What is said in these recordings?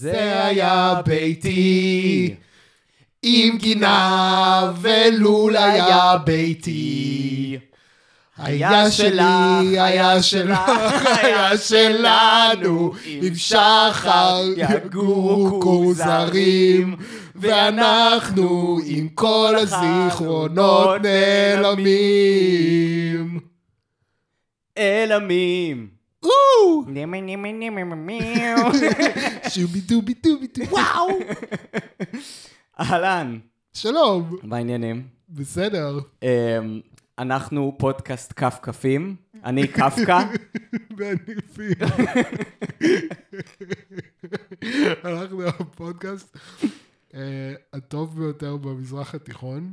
זה היה ביתי, עם גינה ולול היה ביתי. היה שלי, היה שלך, היה שלנו, עם שחר יגורו כוזרים, ואנחנו עם כל הזיכרונות נעלמים. אלמים. מיו. שובי דובי דובי דובי וואו! אהלן, שלום, מה העניינים? בסדר. אמ, אנחנו פודקאסט כפכפים, אני קפקא, ואני פי. אנחנו הפודקאסט אה, הטוב ביותר במזרח התיכון,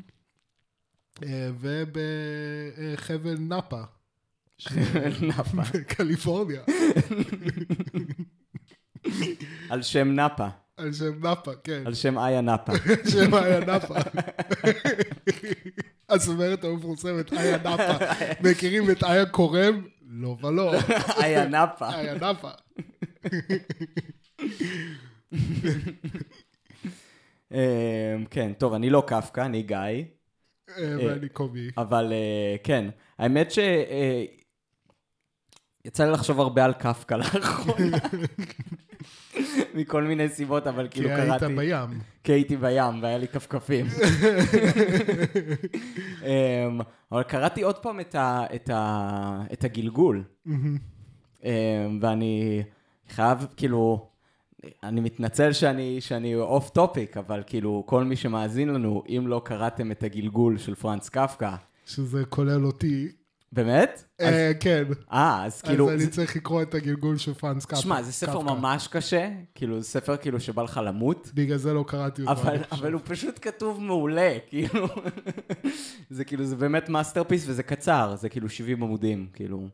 אה, ובחבל נאפה. נאפה, בקליפורניה, על שם נאפה, על שם נאפה, כן, על שם איה נאפה. שם איה נאפה. הזמרת המפורסמת, איה נאפה. מכירים את איה קורם? לא ולא. איה נאפה. איה נאפה. אמ, כן, טוב, אני לא קפקא, אני גיא, אה, ואני קומי. אבל אה, כן, האמת ש... יצא לי לחשוב הרבה על קפקא לאחרונה. מכל מיני סיבות, אבל כי כאילו היית קראתי... בים. כי הייתי בים והיה לי כפכפים. אמ, אבל קראתי עוד פעם את, ה, את, ה, את הגלגול, אמ, ואני חייב, כאילו, אני מתנצל שאני, שאני off topic, אבל כאילו, כל מי שמאזין לנו, אם לא קראתם את הגלגול של פרנץ קפקא, שזה כולל אותי. באמת? אז- אה, כן. אה, אז אז כאילו, אני זה- צריך לקרוא את הגלגול של פרנץ קפקא. שמע, זה ספר. ממש קשה, כאילו, זה ספר כאילו שבא לך למות. בגלל זה לא קראתי אותו. אבל הוא פשוט כתוב מעולה, כאילו, זה כאילו, זה באמת masterpiece וזה קצר, זה כאילו 70 עמודים, כאילו,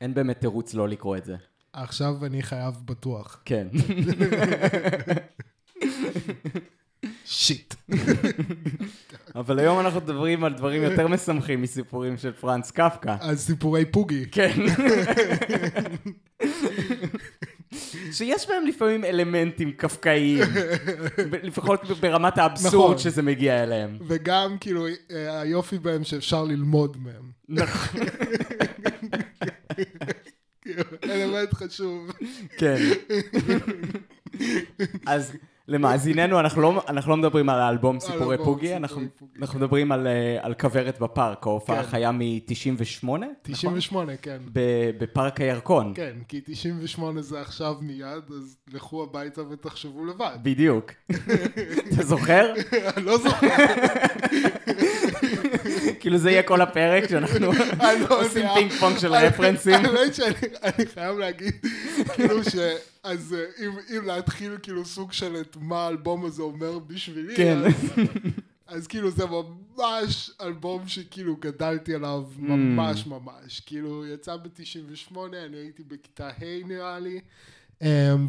אין באמת תירוץ לא לקרוא את זה. עכשיו אני חייב בטוח. כן. shit. אבל היום אנחנו מדברים על דברים יותר משמחים מסיפורים של פרנץ קפקא. על סיפורי פוגי. כן. שיש בהם לפעמים אלמנטים קפקאיים, לפחות ברמת האבסורד נכון. שזה מגיע אליהם. וגם כאילו היופי בהם שאפשר ללמוד מהם. נכון. כאילו, אלמנט חשוב. כן. אז למאזיננו, אנחנו לא, אנחנו לא מדברים על האלבום סיפורי פוגי, אנחנו, אנחנו מדברים על, אה, על כוורת בפארק, ההופעה כן. חיה מ-98, נכון? 98, כן. ב- בפארק הירקון. כן, כי 98 זה עכשיו מיד, אז לכו הביתה ותחשבו לבד. בדיוק. אתה זוכר? אני לא זוכר, כאילו זה יהיה כל הפרק שאנחנו עושים יודע. פינג פונג של אני- רפרנסים. האמת שאני אני חייב להגיד, כאילו ש... אז אה, אם, להתחיל כאילו סוג של את מה האלבום הזה אומר בשבילי, כן. אז, כאילו זה ממש אלבום שכאילו גדלתי עליו Mm. ממש ממש. כאילו יצא ב-98, אני הייתי בכיתה ה' נראה לי, אמ,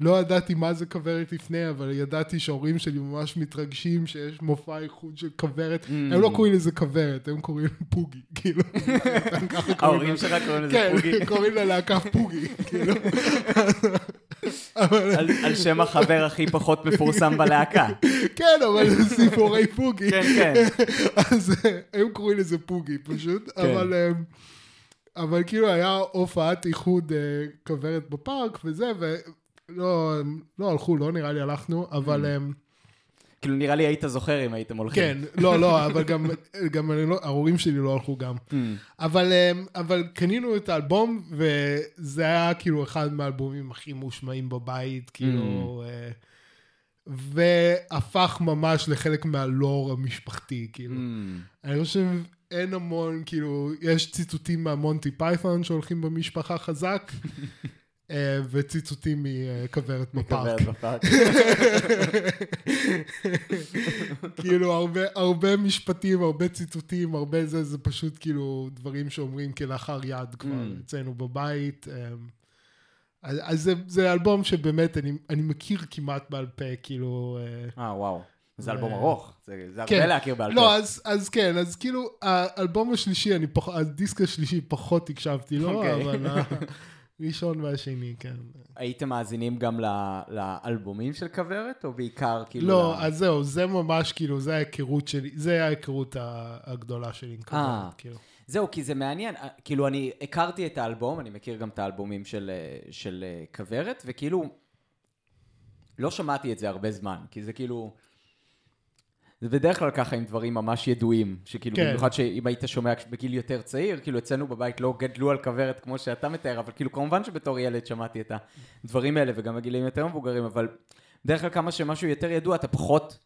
ולא ידעתי מה זה כוורת לפני, אבל ידעתי שההורים שלי ממש מתרגשים שיש מופע איחוד של כוורת. Mm. הם לא קוראים לזה כוורת, הם קוראים פוגי, כאילו. הם ההורים שלך קוראים לזה כן, פוגי. קוראים ללהקה פוגי, כאילו. אבל- על- על שם החבר הכי פחות מפורסם בלהקה. כן, אבל זה סיפורי פוגי. כן, כן. אז אה, הם קוראים לזה פוגי פשוט, כן. אבל... אה, אבל כאילו היה הופעת איחוד אה, כוורת בפארק וזה, ולא הם לא הלכו, לא נראה לי הלכנו, אבל... אה, כאילו נראה לי היית זוכר אם הייתם הולכים. כן, לא, לא, אבל גם, גם אני לא, ההורים שלי לא הלכו גם. Mm. אבל, אבל קנינו את האלבום, וזה היה כאילו אחד מהאלבומים הכי מושמעים בבית, כאילו... אה, והפך ממש לחלק מהלור המשפחתי, כאילו. Mm. אני חושב, אין המון, כאילו, יש ציטוטים מהמונטי פייתון שהולכים במשפחה חזק, אה, וציטוטים מכוורת בפארק. כאילו, הרבה, הרבה משפטים, הרבה ציטוטים, הרבה זה, זה פשוט כאילו דברים שאומרים כלאחר יד כבר Mm. אצלנו בבית. אה, אז, אז זה, זה אלבום שבאמת אני, אני מכיר כמעט בעל פה, כאילו... אה, אה, וואו. זה אלבום ארוך. זה זה כן. הרבה להכיר בעל לא, פה. אז, אז כן, אז כאילו, האלבום השלישי, אני פח, הדיסק השלישי פחות הקשבתי לו, אוקיי. אבל ה- ראשון והשני, כן. הייתם מאזינים גם ל- לאלבומים של כוורת, או בעיקר כאילו... לא, ל- אז זהו, זה ממש כאילו, זה ההיכרות שלי, זה ההיכרות הגדולה שלי עם אה. כוורת, כאילו. זהו, כי זה מעניין, אה, כאילו אני הכרתי את האלבום, אני מכיר גם את האלבומים של, אה, של אה, כוורת, וכאילו, לא שמעתי את זה הרבה זמן, כי זה כאילו, זה בדרך כלל ככה עם דברים ממש ידועים, שכאילו, כן. במיוחד שאם היית שומע בגיל יותר צעיר, כאילו אצלנו בבית לא גדלו על כוורת כמו שאתה מתאר, אבל כאילו כמובן שבתור ילד שמעתי את הדברים האלה, וגם בגילים יותר מבוגרים, אבל בדרך כלל כמה שמשהו יותר ידוע, אתה פחות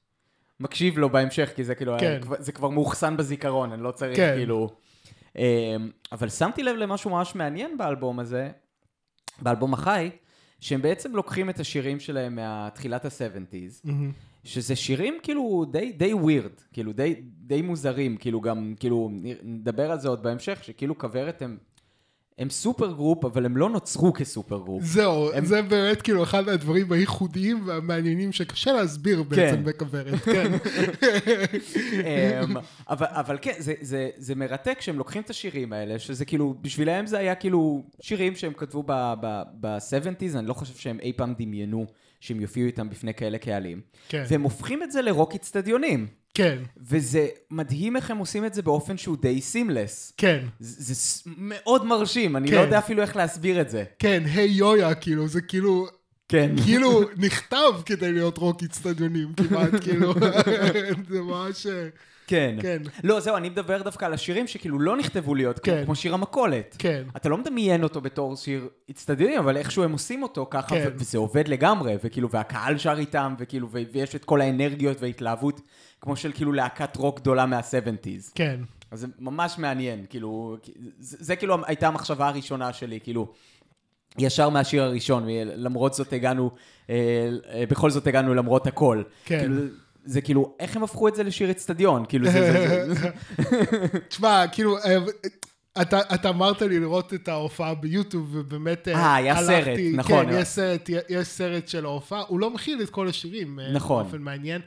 מקשיב לו בהמשך, כי זה כאילו, כן. זה כבר מאוחסן בזיכרון, אני לא צריך כן. כאילו... אמ, אבל שמתי לב למשהו ממש מעניין באלבום הזה, באלבום החי, שהם בעצם לוקחים את השירים שלהם מתחילת ה-70's, מהמם. שזה שירים כאילו די, די ווירד, כאילו די, די מוזרים, כאילו גם, כאילו, נדבר על זה עוד בהמשך, שכאילו כוורת הם, הם supergroup, אבל הם לא נוצרו כ supergroup. זהו, הם- זה באמת כאילו אחד מהדברים הייחודיים והמעניינים שקשה להסביר בעצם כן. בכוורת, כן. אמ, אבל, אבל כן, זה, זה, זה מרתק שהם לוקחים את השירים האלה, שזה כאילו, בשבילם זה היה כאילו שירים שהם כתבו ב-70's, אני לא חושב שהם אי פעם דמיינו שהם יופיעו איתם בפני כאלה קהלים. כן. והם הופכים את זה לרוק אצטדיונים. כן, וזה מדהים איך הם עושים את זה באופן שהוא די seamless. כן, זה, זה מאוד מרשים, אני כן. לא יודע אפילו איך להסביר את זה. כן, היי יויה, כאילו, זה כאילו, כן. כאילו נכתב כדי להיות רוק אצטדיונים כמעט, כאילו, זה ממש, אה, כן. כן. לא, זהו, אני מדבר דווקא על השירים שכאילו לא נכתבו להיות כמו- כן. כמו שיר המכולת. כן, אתה לא מדמיין אותו בתור שיר אצטדיונים, אבל איכשהו הם עושים אותו ככה, כן. ו- וזה עובד לגמרי, וכאילו, והקהל שר איתם, וכאילו, ו- ויש את כל האנרגיות וההתלהבות, כמו של כאילו להקת רוק גדולה מה-70's. כן, אז זה ממש מעניין, כאילו, זה, זה כאילו הייתה המחשבה הראשונה שלי, כאילו, ישר מהשיר הראשון, למרות זאת הגענו, אה, אה, בכל זאת הגענו למרות הכל. כן. כאילו, זה כאילו, איך הם הפכו את זה לשיר אצטדיון? כאילו, זה... תשמע, כאילו, אה, אתה, אתה אמרת לי לראות את ההופעה ביוטיוב, ובאמת אה, אה, היה סרט, נכון. כן, יש סרט, יש סרט של ההופעה, הוא לא מכיל את כל השירים, אה, נכון. באופן מעניין,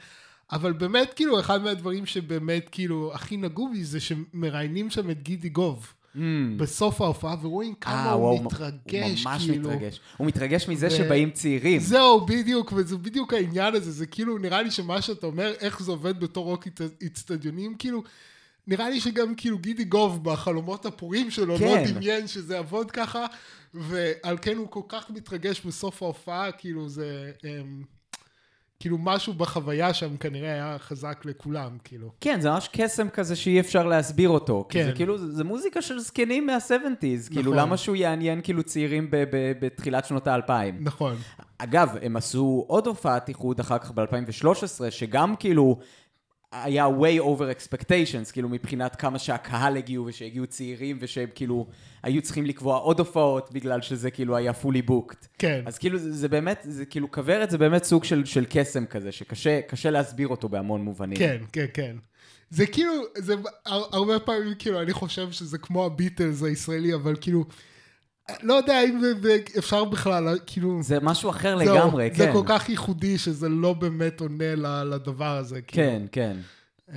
אבל באמת, כאילו, אחד מהדברים שבאמת, כאילו, הכי נגעו בי, זה שמראיינים שם את גידי גוב. Mm. בסוף ההופעה, ורואים כמה אה, הוא מתרגש, הוא ממש כאילו. מתרגש. הוא מתרגש מזה ו- שבאים צעירים. זהו, בדיוק, וזה בדיוק העניין הזה, זה כאילו, נראה לי שמה שאתה אומר, איך זה עובד בתור רוק אצטדיונים, כאילו, נראה לי שגם כאילו גידי גוב בחלומות הפורים שלו, כן. לא דמיין שזה יעבוד ככה, ועל כן הוא כל כך מתרגש בסוף ההופעה, כאילו זה, אמ, כאילו משהו בחוויה שם כנראה היה חזק לכולם, כאילו. כן, זה ממש קסם כזה שאי אפשר להסביר אותו. כי זה כן. כאילו, זה, זה מוזיקה של זקנים מה-70's. כאילו, נכון. למה שהוא יעניין כאילו צעירים ב- ב- בתחילת שנות האלפיים? נכון. אגב, הם עשו עוד הופעת איחוד אחר כך ב-2013, שגם כאילו היה way over expectations, כאילו מבחינת כמה שהקהל הגיעו ושהגיעו צעירים ושהם כאילו היו צריכים לקבוע עוד הופעות בגלל שזה כאילו היה fully booked. כן. אז כאילו זה, זה באמת, זה כאילו כוורת זה באמת סוג של, של קסם כזה, שקשה קשה להסביר אותו בהמון מובנים. כן, כן, כן. זה כאילו, זה הר- הרבה פעמים כאילו, אני חושב שזה כמו הביטלס הישראלי, אבל כאילו, לא יודע אם זה- זה אפשר בכלל, כאילו, זה משהו אחר זהו, לגמרי, זה כן. כל כך ייחודי שזה לא באמת עונה לדבר הזה. כאילו. כן, כן. אמ,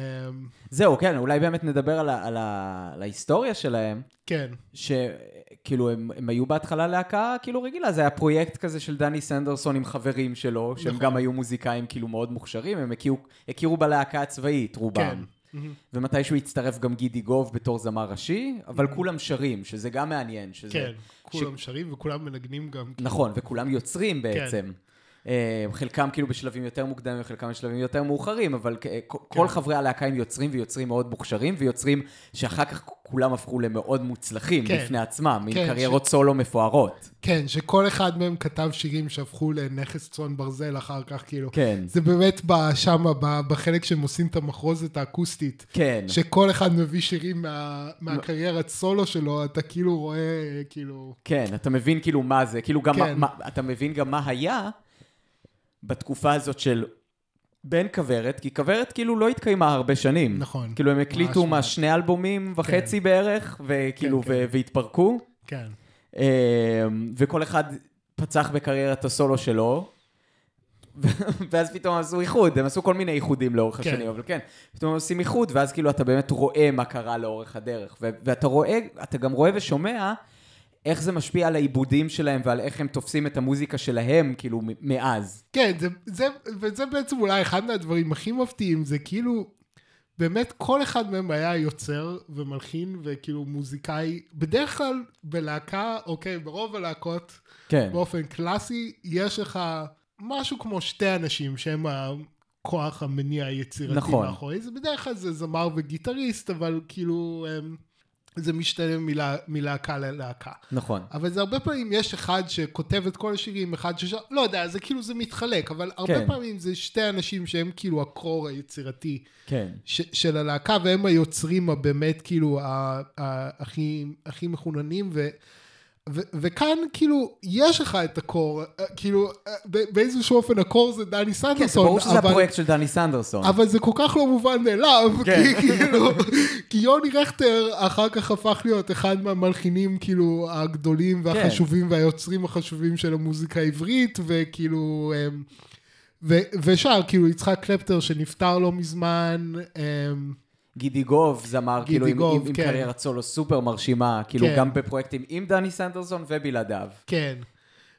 זהו, כן, אולי באמת נדבר על, ה, על, ה, על ההיסטוריה שלהם. כן, שכאילו הם, הם היו בהתחלה להקה כאילו רגילה, זה היה פרויקט כזה של דני סנדרסון עם חברים שלו, שהם נכון. גם היו מוזיקאים כאילו מאוד מוכשרים, הם הכירו, הכירו בלהקה הצבאית, רובם. כן. מהמם. ומתישהו הצטרף גם גידי גוב בתור זמר ראשי, אבל כולם שרים, שזה גם מעניין. שזה, כן, כולם שרים וכולם מנגנים גם. נכון, וכולם יוצרים בעצם. אה, חלקם כאילו בשלבים יותר מוקדמים וחלקם בשלבים יותר מאוחרים, אבל כ- כל- כל חברי הלהקה הם יוצרים ויוצרים מאוד מוכשרים, ויוצרים שאחר כך כולם הפכו למאוד מוצלחים כן. בפני עצמם, עם כן, קריירות סולו מפוארות. כן, שכל אחד מהם כתב שירים שהפכו לנכס צאן ברזל אחר כך, כאילו. כן. זה באמת ב- בחלק שהם עושים את המחרוזת האקוסטית. כן. שכל אחד מביא שירים מה, מהקריירת סולו שלו, אתה כאילו רואה, כאילו... כן, אתה מבין כאילו מה זה, כאילו גם, כן. מה, אתה מבין גם מה היה בתקופה הזאת של בין כוורת, כי כוורת כאילו לא התקיימה הרבה שנים. נכון. כאילו הם הקליטו מה. שני אלבומים וחצי בערך, וכאילו, כן, כן. והתפרקו, כן. אמ, וכל אחד פצח בקריירת הסולו שלו. ואז פתאום עשו איחוד, הם עשו כל מיני איחודים לאורך כן. השנים, אבל כן, פתאום עושים איחוד, ואז כאילו אתה באמת רואה מה קרה לאורך הדרך, ואתה רואה, אתה גם רואה ושומע איך זה משפיע על העיבודים שלהם ועל איך הם תופסים את המוזיקה שלהם, כאילו, מאז. כן, זה, זה, וזה בעצם אולי אחד מהדברים הכי מפתיעים, זה כאילו, באמת כל אחד מהם היה יוצר ומלחין וכאילו מוזיקאי, בדרך כלל בלהקה, אוקיי, ברוב הלהקות, כן. באופן קלאסי, יש לך משהו כמו שתי אנשים שהם הכוח המניע היצירתי נכון. מאחורי זה, בדרך כלל זה זמר וגיטריסט, אבל כאילו, אמ, זה משתנה מלה, מלהקה ללהקה. נכון. אבל זה הרבה פעמים יש אחד שכותב את כל השירים, אחד ששר, לא יודע, זה כאילו זה מתחלק, אבל הרבה כן. פעמים זה שתי אנשים שהם כאילו הקור היצירתי כן. ש, של הלהקה, והם היוצרים הבאמת כאילו הכי, הכי מחוננים, ו, ו, וכאן כאילו יש לך את הקור, אה, כאילו אה, באיזשהו אופן הקור זה דני כן, זה סנדרסון, ברור שזה אבל, הפרויקט של דני סנדרסון. אבל זה כל כך לא מובן מאליו, כן. כי כאילו, כי יוני רכטר אחר כך הפך להיות אחד מהמלחינים כאילו הגדולים כן. והחשובים והיוצרים החשובים של המוזיקה העברית, וכאילו, אמ, ו- ושאר, כאילו יצחק קלפטר שנפטר לא מזמן, אמ, גידי גוב, זמר, גידי כאילו, עם, גוב, עם, עם כן. קריירת סולו סופר מרשימה, כאילו, כן. גם בפרויקטים עם דני סנדרסון ובלעדיו. כן,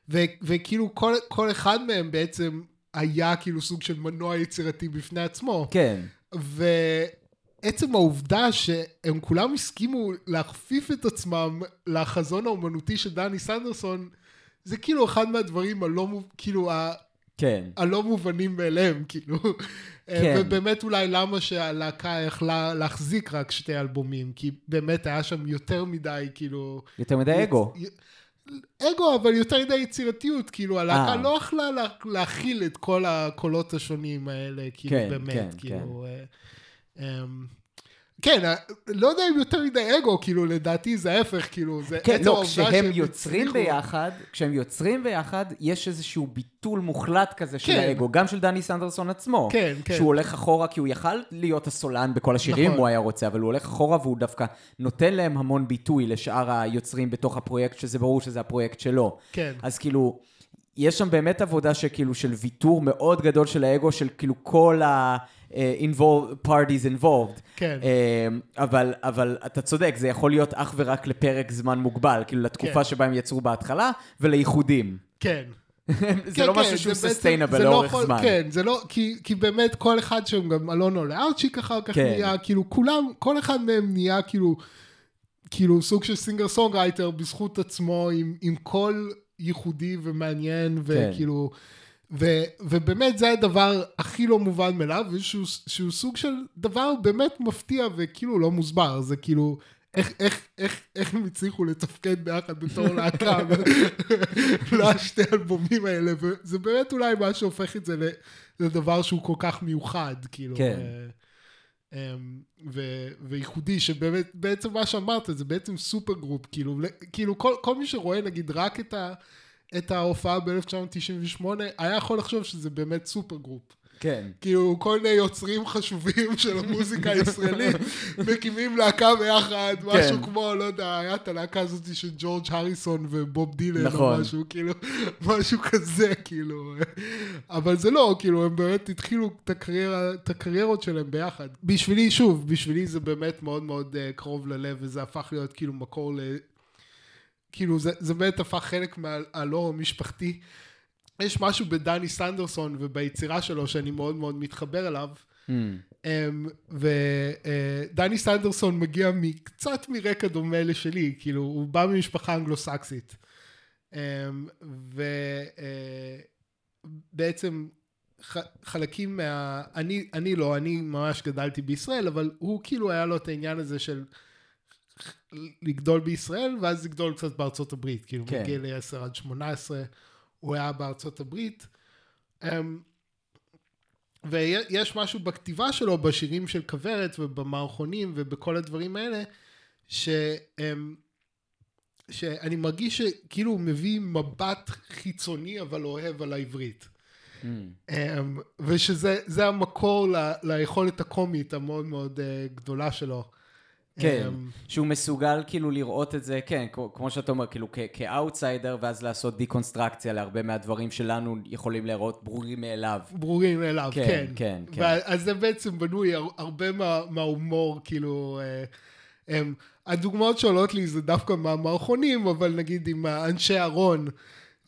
ו- וכאילו כל, כל אחד מהם בעצם היה כאילו סוג של מנוע יצירתי בפני עצמו. כן. ועצם העובדה שהם כולם הסכימו להכפיף את עצמם לחזון האומנותי של דני סנדרסון, זה כאילו אחד מהדברים הלא, מו- כאילו, כן. הלא מובנים מאליהם, כאילו. כן. ובאמת אולי למה שהלהקה יכלה להחזיק רק שתי אלבומים, כי באמת היה שם יותר מדי, כאילו... יותר מדי אגו. אגו, אבל יותר מדי יצירתיות, כאילו הלהקה אה. לא יכלה לה, להכיל את כל הקולות השונים האלה, כאילו כן, באמת, כן, כאילו... אה, אמ, כן, אה, לא יודע אם יותר מדי אגו, כאילו לדעתי זה ההפך, כאילו, זה כן, עצם לא, העובדה כשהם שהם יוצרים הצליחו- ביחד, כשהם יוצרים ביחד, יש איזשהו ביטול מוחלט כזה של כן. האגו, גם של דני סנדרסון עצמו. כן, כן. שהוא הולך אחורה, כי הוא יכל להיות הסולן בכל השירים נכון. הוא היה רוצה, אבל הוא הולך אחורה והוא דווקא נותן להם המון ביטוי לשאר היוצרים בתוך הפרויקט, שזה ברור שזה הפרויקט שלו. כן. אז כאילו, יש שם באמת עבודה שכאילו של ויתור מאוד גדול של האגו, של כאילו כל ה... אה, involved, parties involved. כן. אה, אבל, אבל אתה צודק, זה יכול להיות אך ורק לפרק זמן מוגבל, כאילו לתקופה כן. שבה הם יצרו בהתחלה, ולייחודים. כן. זה כן, לא כן, משהו שהוא זה בעצם- סוסטיינבל לא לאורך יכול- זמן. כן, זה לא, כי, כי באמת כל אחד שם, גם אלונו לארצ'יק אחר כך כן. נהיה, כאילו כולם, כל אחד מהם נהיה כאילו, כאילו סוג של singer songwriter בזכות עצמו, עם, עם קול ייחודי ומעניין, כן. ו, ובאמת זה הדבר הכי לא מובן מאליו, ושהוא שהוא סוג של דבר באמת מפתיע וכאילו לא מוסבר, זה כאילו... איך, איך, איך, איך הם הצליחו לתפקד ביחד בתור להקה, לשתי האלבומים האלה, וזה באמת אולי מה שהופך את זה לדבר שהוא כל כך מיוחד, כאילו. כן. אה, אמ, ו- וייחודי, שבאמת, בעצם מה שאמרת, זה בעצם supergroup, כאילו, כאילו כל, כל מי שרואה נגיד רק את, ה, את ההופעה ב-1998, היה יכול לחשוב שזה באמת supergroup. כן. כאילו כל מיני יוצרים חשובים של המוזיקה הישראלית מקימים להקה ביחד, משהו כן. כמו, לא יודע, היה את הלהקה הזאת של ג'ורג' הריסון ובוב דילן נכון. או משהו, כאילו, משהו כזה, כאילו. אבל זה לא, כאילו, הם באמת התחילו את, הקריירה, את הקריירות שלהם ביחד. בשבילי, שוב, בשבילי זה באמת מאוד מאוד uh, קרוב ללב, וזה הפך להיות כאילו מקור. כאילו, זה, זה באמת הפך חלק מהלור המשפחתי. יש משהו בדני סנדרסון וביצירה שלו שאני מאוד מאוד מתחבר אליו. Mm. ודני סנדרסון מגיע מקצת מרקע דומה לשלי, כאילו הוא בא ממשפחה אנגלו-סקסית. אמ, ובעצם חלקים מה... אני, אני לא, אני ממש גדלתי בישראל, אבל הוא כאילו היה לו את העניין הזה של לגדול בישראל ואז לגדול קצת בארצות הברית, כאילו כן. מגיע ל-10 עד 18, הוא היה בארצות הברית. אמ, ויש משהו בכתיבה שלו, בשירים של כוורת ובמערכונים ובכל הדברים האלה, שהם, שאני מרגיש שכאילו הוא מביא מבט חיצוני אבל אוהב על העברית. Mm. ושזה זה המקור ל, ליכולת הקומית המאוד מאוד אה, גדולה שלו. כן, אמ, שהוא מסוגל כאילו לראות את זה, כן, כמו שאתה אומר, כאילו כאוטסיידר, ואז לעשות דיקונסטרקציה להרבה מהדברים שלנו יכולים להיראות ברורים מאליו. ברורים מאליו, כן, כן. כן, כן. ואז זה בעצם בנוי הר- הרבה מה, מההומור, כאילו, אה, הם, הדוגמאות שעולות לי זה דווקא מהמערכונים, אבל נגיד עם אנשי ארון.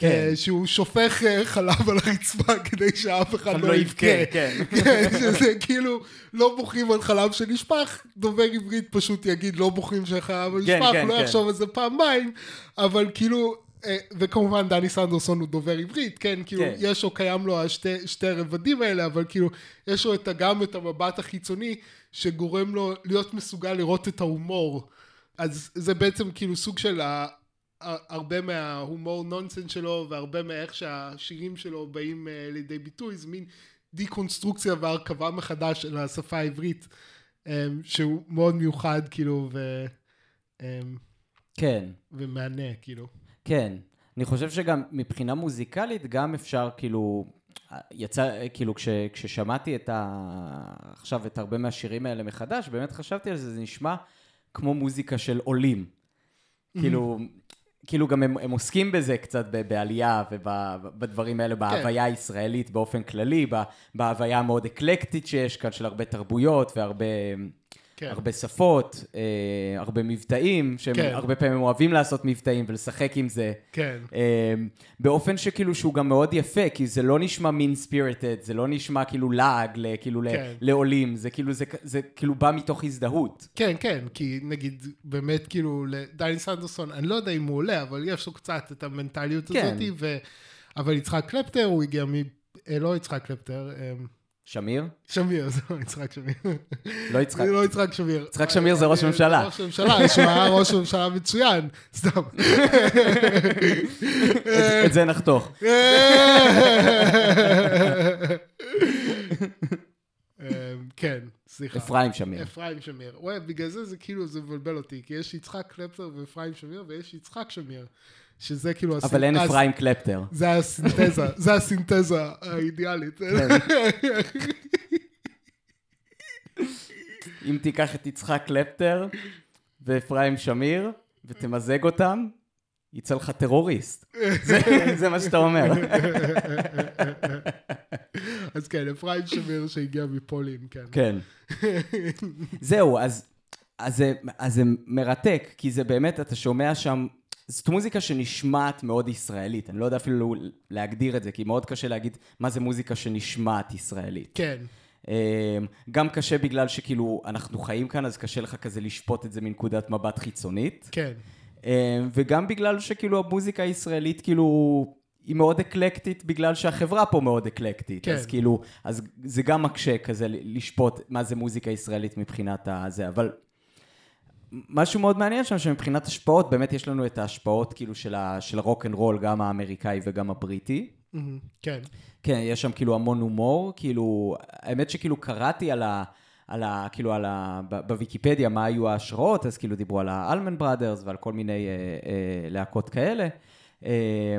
כן. אה, שהוא שופך אה, חלב על הרצפה כדי שאף אחד לא לא יבכה. כן. כן, שזה כאילו, לא בוכים על חלב שנשפך, דובר עברית פשוט יגיד לא בוכים שחלב כן, נשפך, כן, לא כן. יחשוב על זה פעמיים, אבל כאילו, אה, וכמובן דני סנדרסון הוא דובר עברית, כן, כאילו, כן. יש לו, קיים לו השתי שתי הרבדים האלה, אבל כאילו, יש לו את, גם את המבט החיצוני, שגורם לו להיות מסוגל לראות את ההומור. אז זה בעצם כאילו סוג של הרבה מההומור נונסנס שלו והרבה מאיך שהשירים שלו באים אה, לידי ביטוי זה מין דיקונסטרוקציה והרכבה מחדש של השפה העברית אה, שהוא מאוד מיוחד כאילו ו, אה, כן. ומהנה כאילו. כן. אני חושב שגם מבחינה מוזיקלית, גם אפשר כאילו, יצא, כאילו כש, כששמעתי את ה... עכשיו את הרבה מהשירים האלה מחדש, באמת חשבתי על זה, זה נשמע כמו מוזיקה של עולים. כאילו, כאילו גם הם, הם עוסקים בזה קצת בעלייה ובדברים האלה, בהוויה הישראלית באופן כללי, בהוויה המאוד אקלקטית שיש כאן של הרבה תרבויות והרבה כן. הרבה שפות, אה, הרבה מבטאים, שהם כן. הרבה פעמים אוהבים לעשות מבטאים ולשחק עם זה. כן. אה, באופן שכאילו שהוא גם מאוד יפה, כי זה לא נשמע מין ספיריטד, זה לא נשמע כאילו לעג, כאילו כן. לעולים, זה כאילו, זה, זה כאילו בא מתוך הזדהות. כן, כן, כי נגיד באמת כאילו לדני סנדרסון, אני לא יודע אם הוא עולה, אבל יש לו קצת את המנטליות כן. הזאת, ו... אבל יצחק קלפטר הוא הגיע מ... אה, לא יצחק קלפטר, אה, שמיר? שמיר, זה לא יצחק שמיר. לא יצחק. זה לא יצחק שמיר. יצחק שמיר זה ראש ממשלה. ראש ממשלה, שהוא היה ראש ממשלה מצוין, סתם. את- זה נחתוך. אמ, כן, סליחה. אפרים שמיר. אפרים שמיר. וואי, בגלל זה זה כאילו, זה מבלבל אותי, כי יש יצחק קלפטר ואפרים שמיר, ויש יצחק שמיר, שזה כאילו... הסינ- אבל אין הס- אפרים קלפטר. זה הסינתזה, זה הסינתזה האידיאלית. כן. אם תיקח את יצחק קלפטר ואפרים שמיר ותמזג אותם, יצא לך טרוריסט. זה- זה מה שאתה אומר. אז כן, אפרים שמיר שהגיע מפולין, כן. כן. זהו, אז, אז, זה, אז זה מרתק, כי זה באמת, אתה שומע שם, זאת מוזיקה שנשמעת מאוד ישראלית. אני לא יודע אפילו להגדיר את זה, כי מאוד קשה להגיד מה זה מוזיקה שנשמעת ישראלית. כן, אמ, גם קשה בגלל שכאילו אנחנו חיים כאן, אז קשה לך כזה לשפוט את זה מנקודת מבט חיצונית. כן, אמ, וגם בגלל שכאילו המוזיקה הישראלית כאילו... היא מאוד אקלקטית בגלל שהחברה פה מאוד אקלקטית. כן. אז כאילו, אז זה גם מקשה כזה לשפוט מה זה מוזיקה ישראלית מבחינת הזה, אבל משהו מאוד מעניין שם, שמבחינת השפעות, באמת יש לנו את ההשפעות כאילו של, ה, של הרוק אנד רול, גם האמריקאי וגם הבריטי. מהמם, כן, כן, יש שם כאילו המון הומור, כאילו, האמת שכאילו קראתי על ה... על ה... כאילו, על ה... בוויקיפדיה מה היו ההשראות, אז כאילו דיברו על האולמן ברדרס ועל כל מיני אה, אה, להקות כאלה. אה,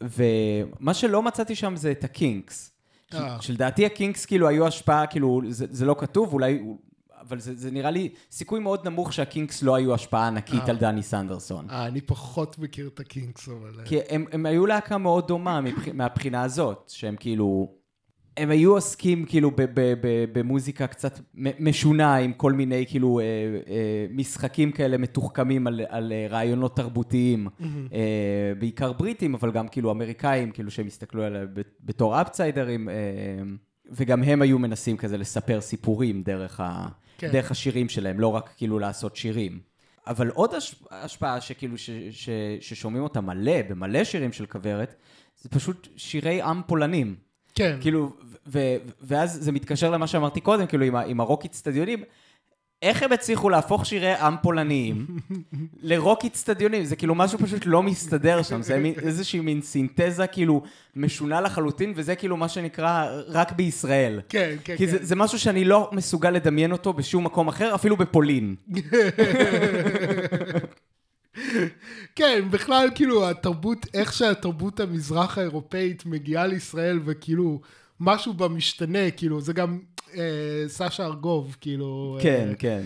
ומה שלא מצאתי שם זה את הקינקס. אה. שלדעתי הקינקס כאילו היו השפעה, כאילו, זה, זה לא כתוב, אולי, אבל זה, זה נראה לי סיכוי מאוד נמוך שהקינקס לא היו השפעה ענקית אה. על דני סנדרסון. אה, אני פחות מכיר את הקינקס, אבל... אה, כי הם, הם היו להקה מאוד דומה מבח... מהבחינה הזאת, שהם כאילו... הם היו עוסקים כאילו במוזיקה קצת משונה, עם כל מיני כאילו אה, אה, משחקים כאלה מתוחכמים על, על אה, רעיונות תרבותיים, אה, בעיקר בריטים, אבל גם כאילו אמריקאים, כאילו שהם הסתכלו עליהם בתור אפסיידרים, אה, וגם הם היו מנסים כזה לספר סיפורים דרך, ה, כן. דרך השירים שלהם, לא רק כאילו לעשות שירים. אבל עוד הש- השפעה שכאילו ש, ש, ששומעים אותה מלא, במלא שירים של כוורת, זה פשוט שירי עם פולנים. כן, כאילו, ו- ואז זה מתקשר למה שאמרתי קודם, כאילו, עם, ה- עם הרוק אצטדיונים, איך הם הצליחו להפוך שירי עם פולניים לרוק אצטדיונים? זה כאילו משהו פשוט לא מסתדר שם, זה מין, איזושהי מין סינתזה כאילו משונה לחלוטין, וזה כאילו מה שנקרא רק בישראל. כן, כן, כי כן. זה, זה משהו שאני לא מסוגל לדמיין אותו בשום מקום אחר, אפילו בפולין. כן, בכלל, כאילו, התרבות, איך שהתרבות המזרח האירופאית מגיעה לישראל, וכאילו, משהו בה משתנה, כאילו, זה גם סשה ארגוב, כאילו... כן, אה, כן.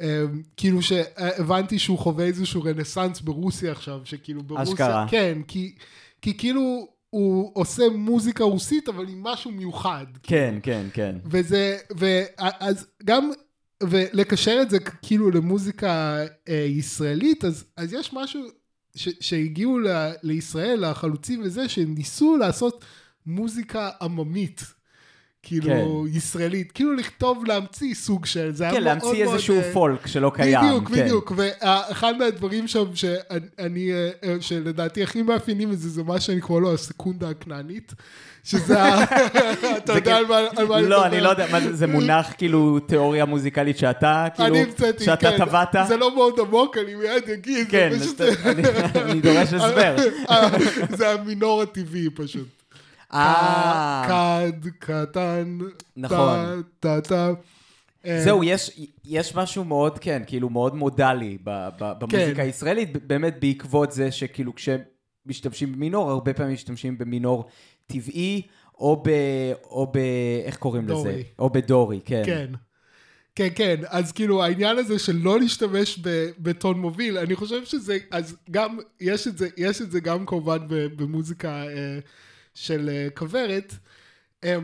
אה, כאילו שהבנתי שהוא חווה איזשהו רנסאנס ברוסיה עכשיו, שכאילו ברוסיה... אשכרה. כן, כי, כי כאילו הוא עושה מוזיקה רוסית, אבל עם משהו מיוחד. כן, כן, כן. וזה, ואז גם ולקשר את זה כאילו למוזיקה אה, ישראלית, אז, אז יש משהו ש, שהגיעו ל, לישראל, החלוצים וזה, שניסו לעשות מוזיקה עממית. כאילו כן. ישראלית, כאילו לכתוב, להמציא סוג של, זה כן, היה להמציא מאוד איזשהו מאוד... אה, פולק שלא קיים. בדיוק, כן. בדיוק, ואחד מהדברים שם שאני, אה, אה, שלדעתי הכי מאפיינים את זה, זה מה שאני קורא לו הסקונדה הכנענית, שזה, ה- אתה יודע על מה אני לא, מדבר. אני לא יודע, זה, מונח כאילו תיאוריה מוזיקלית שאתה, כאילו, שאתה כן. טבעת? זה לא מאוד עמוק, אני מיד אגיד. כן, אני דורש הסבר. זה המינור הטבעי פשוט. אה, כד, קטן, נכון. טה, טה, טה. אה, זהו, יש, יש משהו מאוד, כן, כאילו מאוד מודלי ב, ב, במוזיקה כן. הישראלית, באמת בעקבות זה שכאילו כשמשתמשים במינור, הרבה פעמים משתמשים במינור טבעי, או ב... או ב... איך קוראים דורי. לזה? או בדורי, כן. כן. כן, כן, אז כאילו העניין הזה של לא להשתמש ב- בטון מוביל, אני חושב שזה, אז גם, יש את זה, יש את זה גם כמובן במוזיקה אה, של אה, כוורת. אה,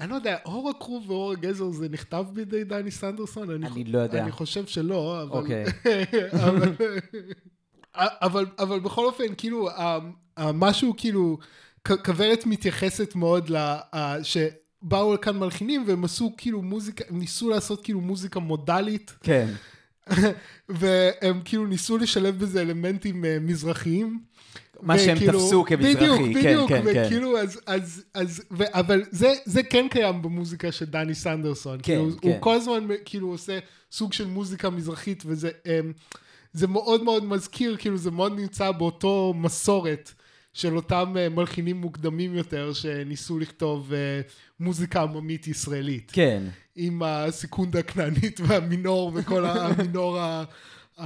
אני לא יודע, אור הכרוב ואור הגזר זה נכתב בידי דני סנדרסון? אני לא יודע. אני חושב שלא, אבל... אוקיי. אבל, אבל, אבל בכל אופן, כאילו, משהו כאילו, כוורת מתייחסת מאוד ל... ה- שבאו לכאן מלחינים והם עשו כאילו מוזיקה, הם ניסו לעשות כאילו מוזיקה מודלית, כן. והם כאילו ניסו לשלב בזה אלמנטים אה, מזרחיים. מה שהם וכאילו- תפסו כמזרחי, בדיוק, כן, בדיוק, כן, כן. וכאילו, אז, אז, אז, ו, אבל זה, זה כן קיים במוזיקה של דני סנדרסון. כן, כאילו, כן. הוא כל הזמן כאילו עושה סוג של מוזיקה מזרחית, וזה אמ, זה מאוד מאוד מזכיר, כאילו זה מאוד נמצא באותו מסורת של אותם אה, מלחינים מוקדמים יותר, שניסו לכתוב אה, מוזיקה עממית ישראלית. כן. עם הסקונדה הכנענית והמינור וכל המינור ה- אמ,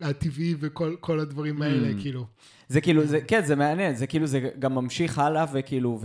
הטבעי וכל כל הדברים האלה, Mm. כאילו. זה כאילו, זה, כן, זה מעניין, זה כאילו, זה גם ממשיך הלאה, וכאילו,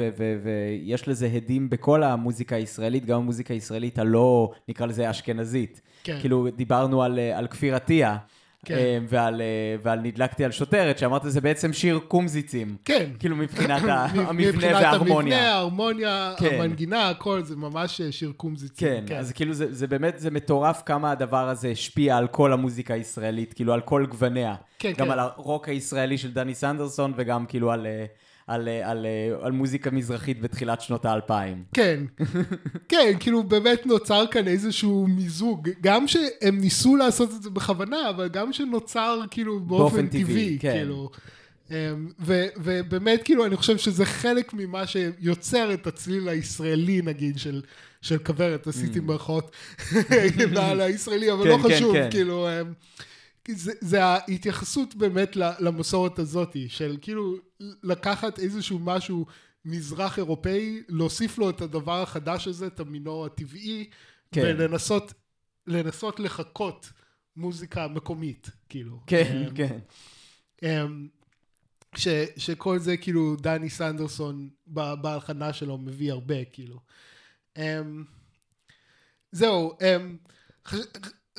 ויש לזה הדים בכל המוזיקה הישראלית, גם המוזיקה הישראלית הלא, נקרא לזה אשכנזית. כן. כאילו, דיברנו על, אה, על כפיר עטיה, כן. אה, ועל, אה, ועל נדלקתי על שוטרת, שאמרת זה בעצם שיר קומזיצים. כן. כאילו, מבחינת המבנה מבחינת וההרמוניה. המבנה, ההרמוניה, כן. המנגינה, הכל, זה ממש אה, שיר קומזיצים. כן, אז כאילו זה, זה באמת, זה מטורף כמה הדבר הזה השפיע על כל המוזיקה הישראלית, כאילו על כל גווניה. כן, גם כן. על הרוק הישראלי של דני סנדרסון, וגם כאילו על, אה, על, אה, על, אה, על מוזיקה מזרחית בתחילת שנות האלפיים. כן, כן, כאילו באמת נוצר כאן איזשהו מיזוג, גם שהם ניסו לעשות את זה בכוונה, אבל גם שנוצר כאילו באופן, באופן טבעי, טבעי, כן. כאילו. אמ, ו- ובאמת כאילו אני חושב שזה חלק ממה שיוצר את הצליל הישראלי נגיד של, של כוורת, עשיתי מירכאות על הישראלי, אבל Mm. כן, לא כן, חשוב, כן. כאילו, אמ, זה, זה ההתייחסות באמת למסורת הזאתי, של כאילו לקחת איזשהו משהו מזרח אירופאי, להוסיף לו את הדבר החדש הזה, את המינור הטבעי, כן. ולנסות לנסות לחקות מוזיקה מקומית, כאילו. כן, אמ, כן. אמ, ש, שכל זה כאילו דני סנדרסון בהלחנה שלו מביא הרבה כאילו. אמ, זהו, אמ, חש,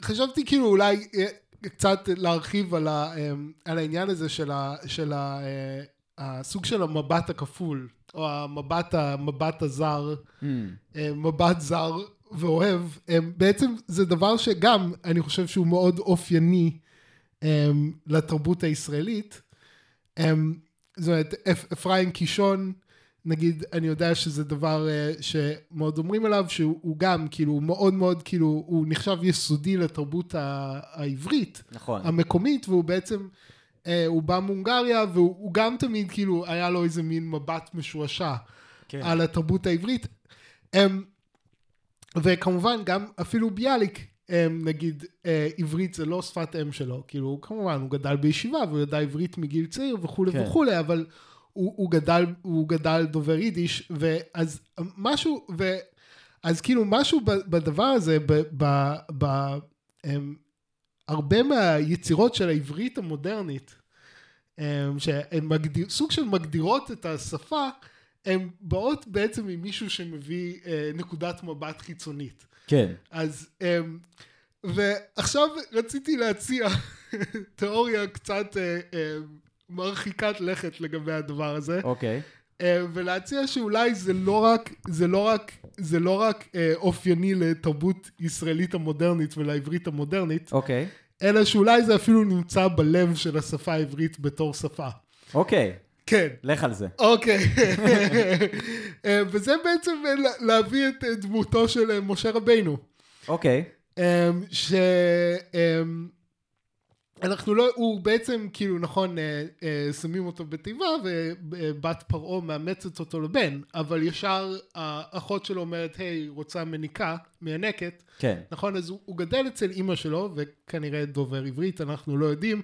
חשבתי כאילו אולי אה, קצת להרחיב על, ה, אמ, על העניין הזה של, ה, של ה, אה, הסוג של המבט הכפול, או המבט, המבט הזר, Mm, אה, מבט זר ואוהב, הם, בעצם זה דבר שגם אני חושב שהוא מאוד אופייני לתרבות הישראלית. זאת אומרת, אפ- אפרים קישון, נגיד, אני יודע שזה דבר אה, שמאוד אומרים עליו, שהוא הוא גם, כאילו, מאוד מאוד, כאילו, הוא נחשב יסודי לתרבות העברית, נכון. המקומית, והוא בעצם, אה, הוא בא מהונגריה, והוא הוא גם תמיד, כאילו, היה לו איזה מין מבט משועשע. כן. על התרבות העברית. הם, וכמובן גם אפילו ביאליק, הם, נגיד אה, עברית זה לא שפת אם שלו, כאילו כמובן הוא גדל בישיבה והוא ידע עברית מגיל צעיר וכולי כן. וכולי, אבל הוא, הוא, גדל, הוא גדל דובר יידיש, ואז משהו, ו, אז כאילו משהו בדבר הזה, ב, ב, ב, הם, הרבה מהיצירות של העברית המודרנית, הם, שהן מגדיר, סוג של מגדירות את השפה, הן באות בעצם ממישהו שמביא אה, נקודת מבט חיצונית. כן. אז, אמ, ועכשיו רציתי להציע תיאוריה קצת אה, אה, מרחיקת לכת לגבי הדבר הזה. אוקיי. אה, ולהציע שאולי זה לא רק, זה לא רק, זה לא רק אה, אופייני לתרבות ישראלית המודרנית ולעברית המודרנית, אוקיי. אלא שאולי זה אפילו נמצא בלב של השפה העברית בתור שפה. אוקיי, כן. לך על זה. אוקיי. אה, וזה בעצם אה, לה- להביא את דמותו של משה רבינו. אוקיי. שאנחנו לא, הוא בעצם כאילו נכון אה, אה, שמים אותו בתיבה ובת פרעה מאמצת אותו לבן אבל ישר האחות שלו אומרת היי רוצה מניקה מיינקת כן. נכון אז הוא, הוא גדל אצל אימא שלו וכנראה דובר עברית אנחנו לא יודעים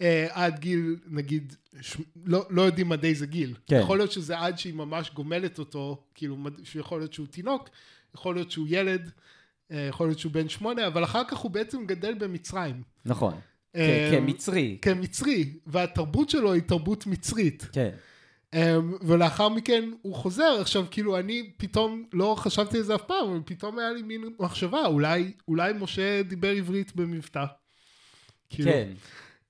אה, עד גיל נגיד ש... לא, לא יודעים עד איזה גיל כן. יכול להיות שזה עד שהיא ממש גומלת אותו כאילו שיכול להיות שהוא תינוק יכול להיות שהוא ילד אה, יכול להיות שהוא בן שמונה אבל אחר כך הוא בעצם גדל במצרים נכון. כ- כמצרי. כמצרי והתרבות שלו היא תרבות מצרית כן. אמ, ולאחר מכן הוא חוזר, עכשיו כאילו אני פתאום לא חשבתי על זה אף פעם, אבל פתאום היה לי מין מחשבה, אולי, אולי משה דיבר עברית במבטא. כאילו, כן.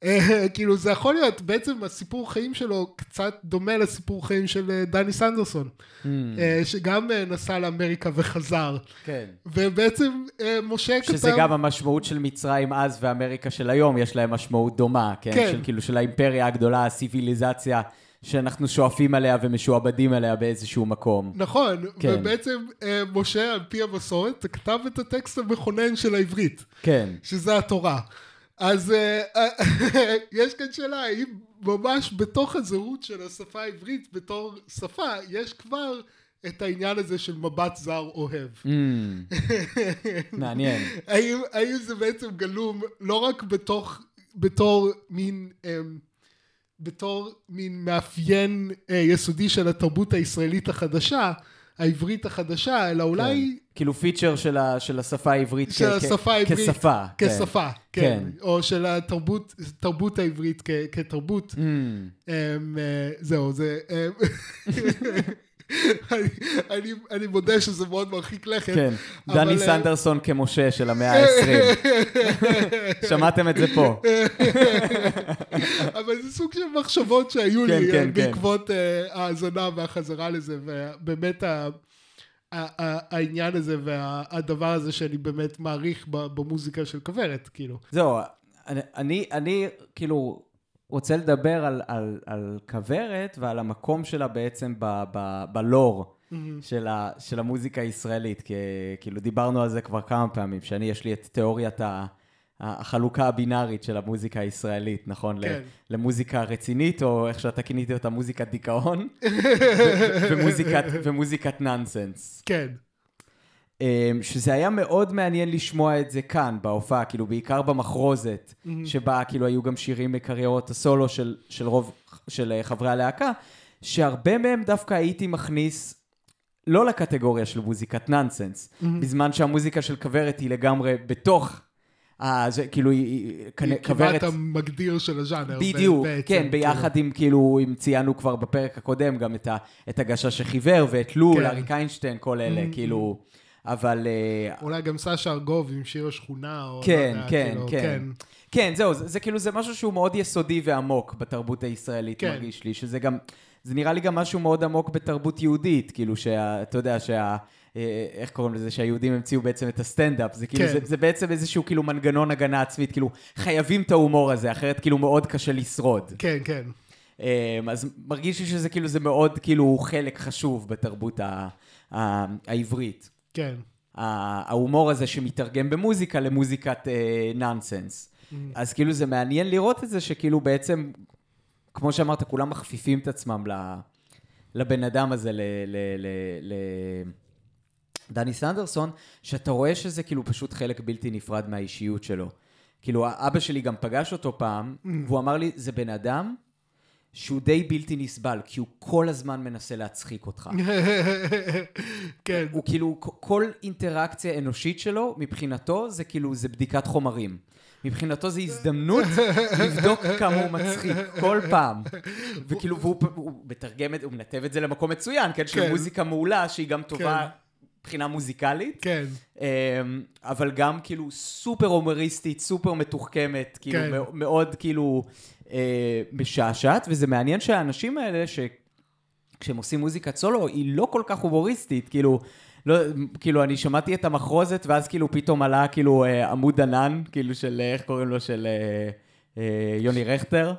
אה, כאילו זה יכול להיות, בעצם הסיפור חיים שלו קצת דומה לסיפור חיים של אה, דני סנדרסון, Mm, אה, שגם נסע לאמריקה וחזר, כן. ובעצם משה כתב... שזה גם המשמעות של מצרים אז ואמריקה של היום, יש להם משמעות דומה, כן? כן. של כאילו של האימפריה הגדולה, הסיביליזציה שאנחנו שואפים עליה ומשועבדים אליה באיזשהו מקום. נכון, כן. ובעצם משה על פי המסורת כתב את הטקסט המכונן של העברית. כן. שזה התורה. אז אה, יש כאן שאלה, האם ממש בתוך הזהות של השפה העברית בתור שפה, יש כבר את העניין הזה של מבט זר אוהב. Mm, מעניין. האם, האם זה בעצם גלום לא רק בתוך, בתור מין, אמ, בתור מין מאפיין אה, יסודי של התרבות הישראלית החדשה, העברית החדשה, אלא אולי כאילו פיצ'ר של ה- של השפה העברית של כ- כ- השפה העברית. כשפה. כן. כשפה, כן. כן. או של התרבות, תרבות העברית כ, כתרבות. Mm, אמ, אה, זהו, זה... אמ, אני, אני, אני מודה שזה מאוד מרחיק לכת. כן. אבל, דני אה, סנדרסון כמשה של המאה ה-20. שמעתם את זה פה. סוג של מחשבות שהיו כן, לי כן, אה, כן. בעקבות אה, ההאזנה והחזרה לזה, ובאמת ה- העניין הזה והדבר הזה שאני באמת מעריך במוזיקה של כוורת, כאילו. זהו, אני, אני, אני כאילו רוצה לדבר על, על, על כוורת ועל המקום שלה בעצם ב, ב, בלור של, ה, של המוזיקה הישראלית, כי כאילו דיברנו על זה כבר כמה פעמים, שאני יש לי את תיאוריית ה... החלוקה הבינארית של המוזיקה הישראלית, נכון? כן. למוזיקה רצינית, או איך שאתה כינית אותה, מוזיקת דיכאון, ומוזיקת, ומוזיקת נאנסנס. כן, אמ, שזה היה מאוד מעניין לשמוע את זה כאן, בהופעה, כאילו בעיקר במחרוזת, שבה כאילו היו גם שירים מקריירות הסולו של, של רוב, של אה, חברי הלהקה, שהרבה מהם דווקא הייתי מכניס לא לקטגוריה של מוזיקת נאנסנס, בזמן שהמוזיקה של כוורת היא לגמרי בתוך, ה- זה, כאילו היא, היא היא כוורת... כמעט המגדיר של הז'אנר. בדיוק, בעצם, כן, כאילו. ביחד עם כאילו, אם ציינו כבר בפרק הקודם גם את, ה, את הגשש שחיוור ואת לול, כן. אריק איינשטיין, כל אלה, כאילו, אבל... אה, אולי גם סשה ארגוב עם שיר השכונה, או כן, לא יודע, כן, כאילו, כן. כן, זהו, זה, זה כאילו, זה משהו שהוא מאוד יסודי ועמוק בתרבות הישראלית, כן. מרגיש לי, שזה גם, זה נראה לי גם משהו מאוד עמוק בתרבות יהודית, כאילו, שאתה יודע, שה... אה, איך קוראים לזה? שהיהודים המציאו בעצם את הסטנדאפ. זה כאילו, כן. זה, זה בעצם איזשהו כאילו מנגנון הגנה עצמית, כאילו, חייבים את ההומור הזה, אחרת כאילו מאוד קשה לשרוד. כן, כן. אה, אז מרגיש לי שזה כאילו, זה מאוד כאילו חלק חשוב בתרבות ה- ה- העברית. כן. ה- ההומור הזה שמתרגם במוזיקה למוזיקת אה, נאנסנס. אז כאילו זה מעניין לראות את זה שכאילו בעצם, כמו שאמרת, כולם מכפיפים את עצמם לבן אדם הזה, ל... ל, ל, ל דני סנדרסון, שאתה רואה שזה כאילו פשוט חלק בלתי נפרד מהאישיות שלו. כאילו, אבא שלי גם פגש אותו פעם, והוא אמר לי, זה בן אדם שהוא די בלתי נסבל, כי הוא כל הזמן מנסה להצחיק אותך. כן. הוא כאילו, כל אינטראקציה אנושית שלו, מבחינתו זה כאילו, זה בדיקת חומרים. מבחינתו זה הזדמנות לבדוק כמה הוא מצחיק כל פעם. וכאילו, והוא הוא מתרגם את, הוא מנתב את זה למקום מצוין, כן? של כן. מוזיקה מעולה, שהיא גם טובה כן. מבחינה מוזיקלית. כן. אמ, אבל גם כאילו סופר הומוריסטית, סופר מתוחכמת, כאילו כן. מאו- מאוד כאילו אה, משעשעת, וזה מעניין שהאנשים האלה, כשהם עושים מוזיקת סולו, היא לא כל כך הומוריסטית, כאילו, לא, כאילו, אני שמעתי את המחרוזת, ואז כאילו פתאום עלה כאילו אה, עמוד ענן, כאילו של, איך קוראים לו, של אה, אה, יוני רכטר.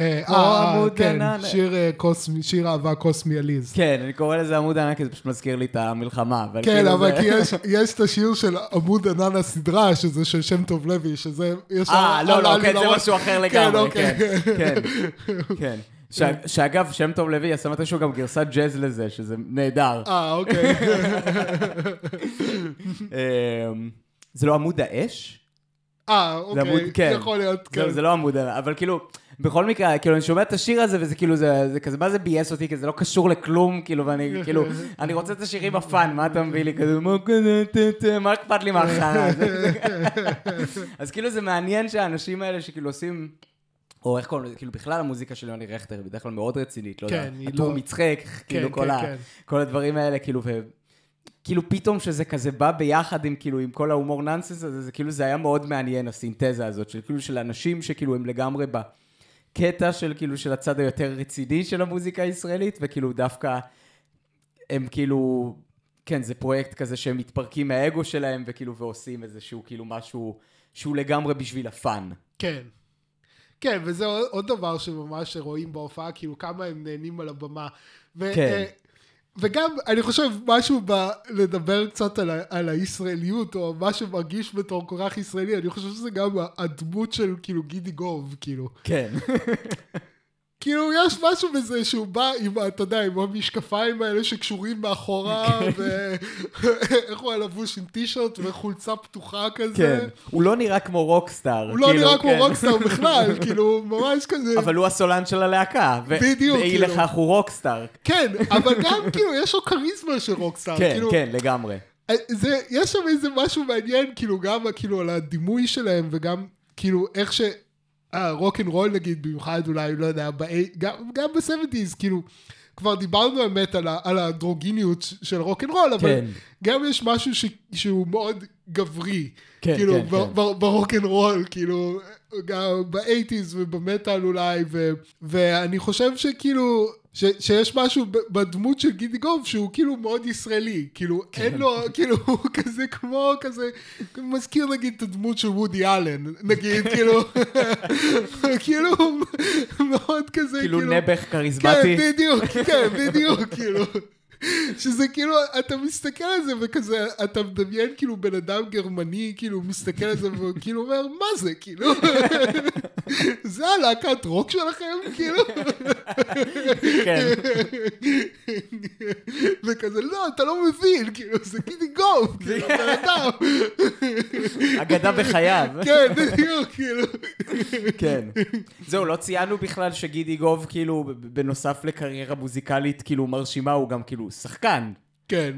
אה, כמו אה, עמוד כן, ענן. שיר אה, קוסמי, שיר אהבה קוסמי עליז. כן, אני קורא לזה עמוד ענן, כי זה פשוט מזכיר לי את המלחמה. אבל כן, כאילו אבל זה- כי יש, יש את השיר של עמוד ענן הסדרה, שזה של שם טוב לוי, שזה... יש אה, לא, לא, כן, זה. משהו אחר כן, לגמרי, אוקיי. כן, כן, כן. ש- שאגב, שם טוב לוי עשה מתישהו גם גרסת ג'אז לזה, שזה נהדר. אה, אוקיי. אמ, זה לא עמוד האש? אה, זה עמוד, אוקיי. כן. יכול להיות, זה, כן. זה לא עמוד, אבל כאילו, בכל מקרה, כאילו, אני שומע את השיר הזה, וזה כאילו, זה, זה כזה, מה זה ביאס אותי? כי זה לא קשור לכלום, כאילו, ואני, כאילו, אני רוצה את השירים הפאן, מה אתה מביא לי? כזה, מה כזה, מה אכפת לי מהחרא הזה? אז כאילו, זה מעניין שהאנשים האלה שכאילו עושים... או איך קוראים לזה, כאילו בכלל המוזיקה של יוני רכטר היא בדרך כלל מאוד רצינית, לא יודע, כן, היא הטור לא- מצחק, כאילו כל כן, ה- כן. כל הדברים האלה, כאילו, ו... כאילו פתאום שזה כזה בא ביחד עם כאילו עם כל ההומור נאנסנס הזה, זה כאילו זה היה מאוד מעניין הסינתזה הזאת, של כאילו של אנשים שכאילו הם לגמרי בקטע של כאילו של הצד היותר רציני של המוזיקה הישראלית, וכאילו דווקא הם כאילו, כן זה פרויקט כזה שהם מתפרקים מהאגו שלהם וכאילו ועושים איזשהו כאילו משהו שהוא לגמרי בשביל הפאן. כן. כן, וזה עוד, דבר שממש רואים בהופעה, כאילו כמה הם נהנים על הבמה. ו, כן. וגם, אני חושב, משהו ב... לדבר קצת על, ה, על הישראליות, או מה שמרגיש בתור כך ישראלי, אני חושב שזה גם הדמות של כאילו גידי גוב, כאילו. כן. כאילו, יש משהו בזה שהוא בא עם, אתה יודע, עם המשקפיים האלה שקשורים מאחורה, ואיך הוא היה לבוש עם טישרט וחולצה פתוחה כזה. כן. הוא לא נראה כמו rockstar. הוא לא כאילו, נראה כמו כן. rockstar בכלל, כאילו, ממש כזה. אבל הוא הסולן של הלהקה. בדיוק, ואי כאילו. לכך הוא rockstar. כן, אבל גם כאילו יש לו כריזמה של rockstar. כן, כאילו, כן, לגמרי. זה, יש שם איזה משהו מעניין, כאילו גם כאילו על הדימוי שלהם וגם כאילו איך ש... אה, רוק אנד רול נגיד, במיוחד אולי, לא יודע, ב- גם, גם ב-70's, כאילו, כבר דיברנו האמת על, ה- על האנדרוגיניות של רוק אנד רול, אבל כן. גם יש משהו ש, שהוא מאוד גברי, כן, כאילו, כן, ב- כן. ב- ברוק אנד רול, כאילו, גם ב-80's ובמטאל אולי, ו, ואני חושב שכאילו, ש, שיש משהו בדמות של גידי גוב שהוא כאילו מאוד ישראלי, כאילו כן. אין לו, כאילו הוא כזה כמו כזה, מזכיר נגיד את הדמות של וודי אלן, נגיד, כאילו, כאילו הוא מאוד כזה, כאילו נעבך כן, כריזמטי. בדיוק, כן, בדיוק, כאילו. שזה כאילו, אתה מסתכל על זה וכזה, אתה מדמיין כאילו בן אדם גרמני, כאילו מסתכל על זה וכאילו אומר, מה זה, כאילו? זה הלהקת רוק שלכם, כאילו? כן. וכזה, לא, אתה לא מבין, כאילו, זה גידי גוב, כאילו, בן אדם. אגדה בחייו. כן, בדיוק, כאילו. כן. זהו, לא ציינו בכלל שגידי גוב, כאילו, בנוסף לקריירה מוזיקלית, כאילו, מרשימה, הוא גם כאילו שחקן. כן,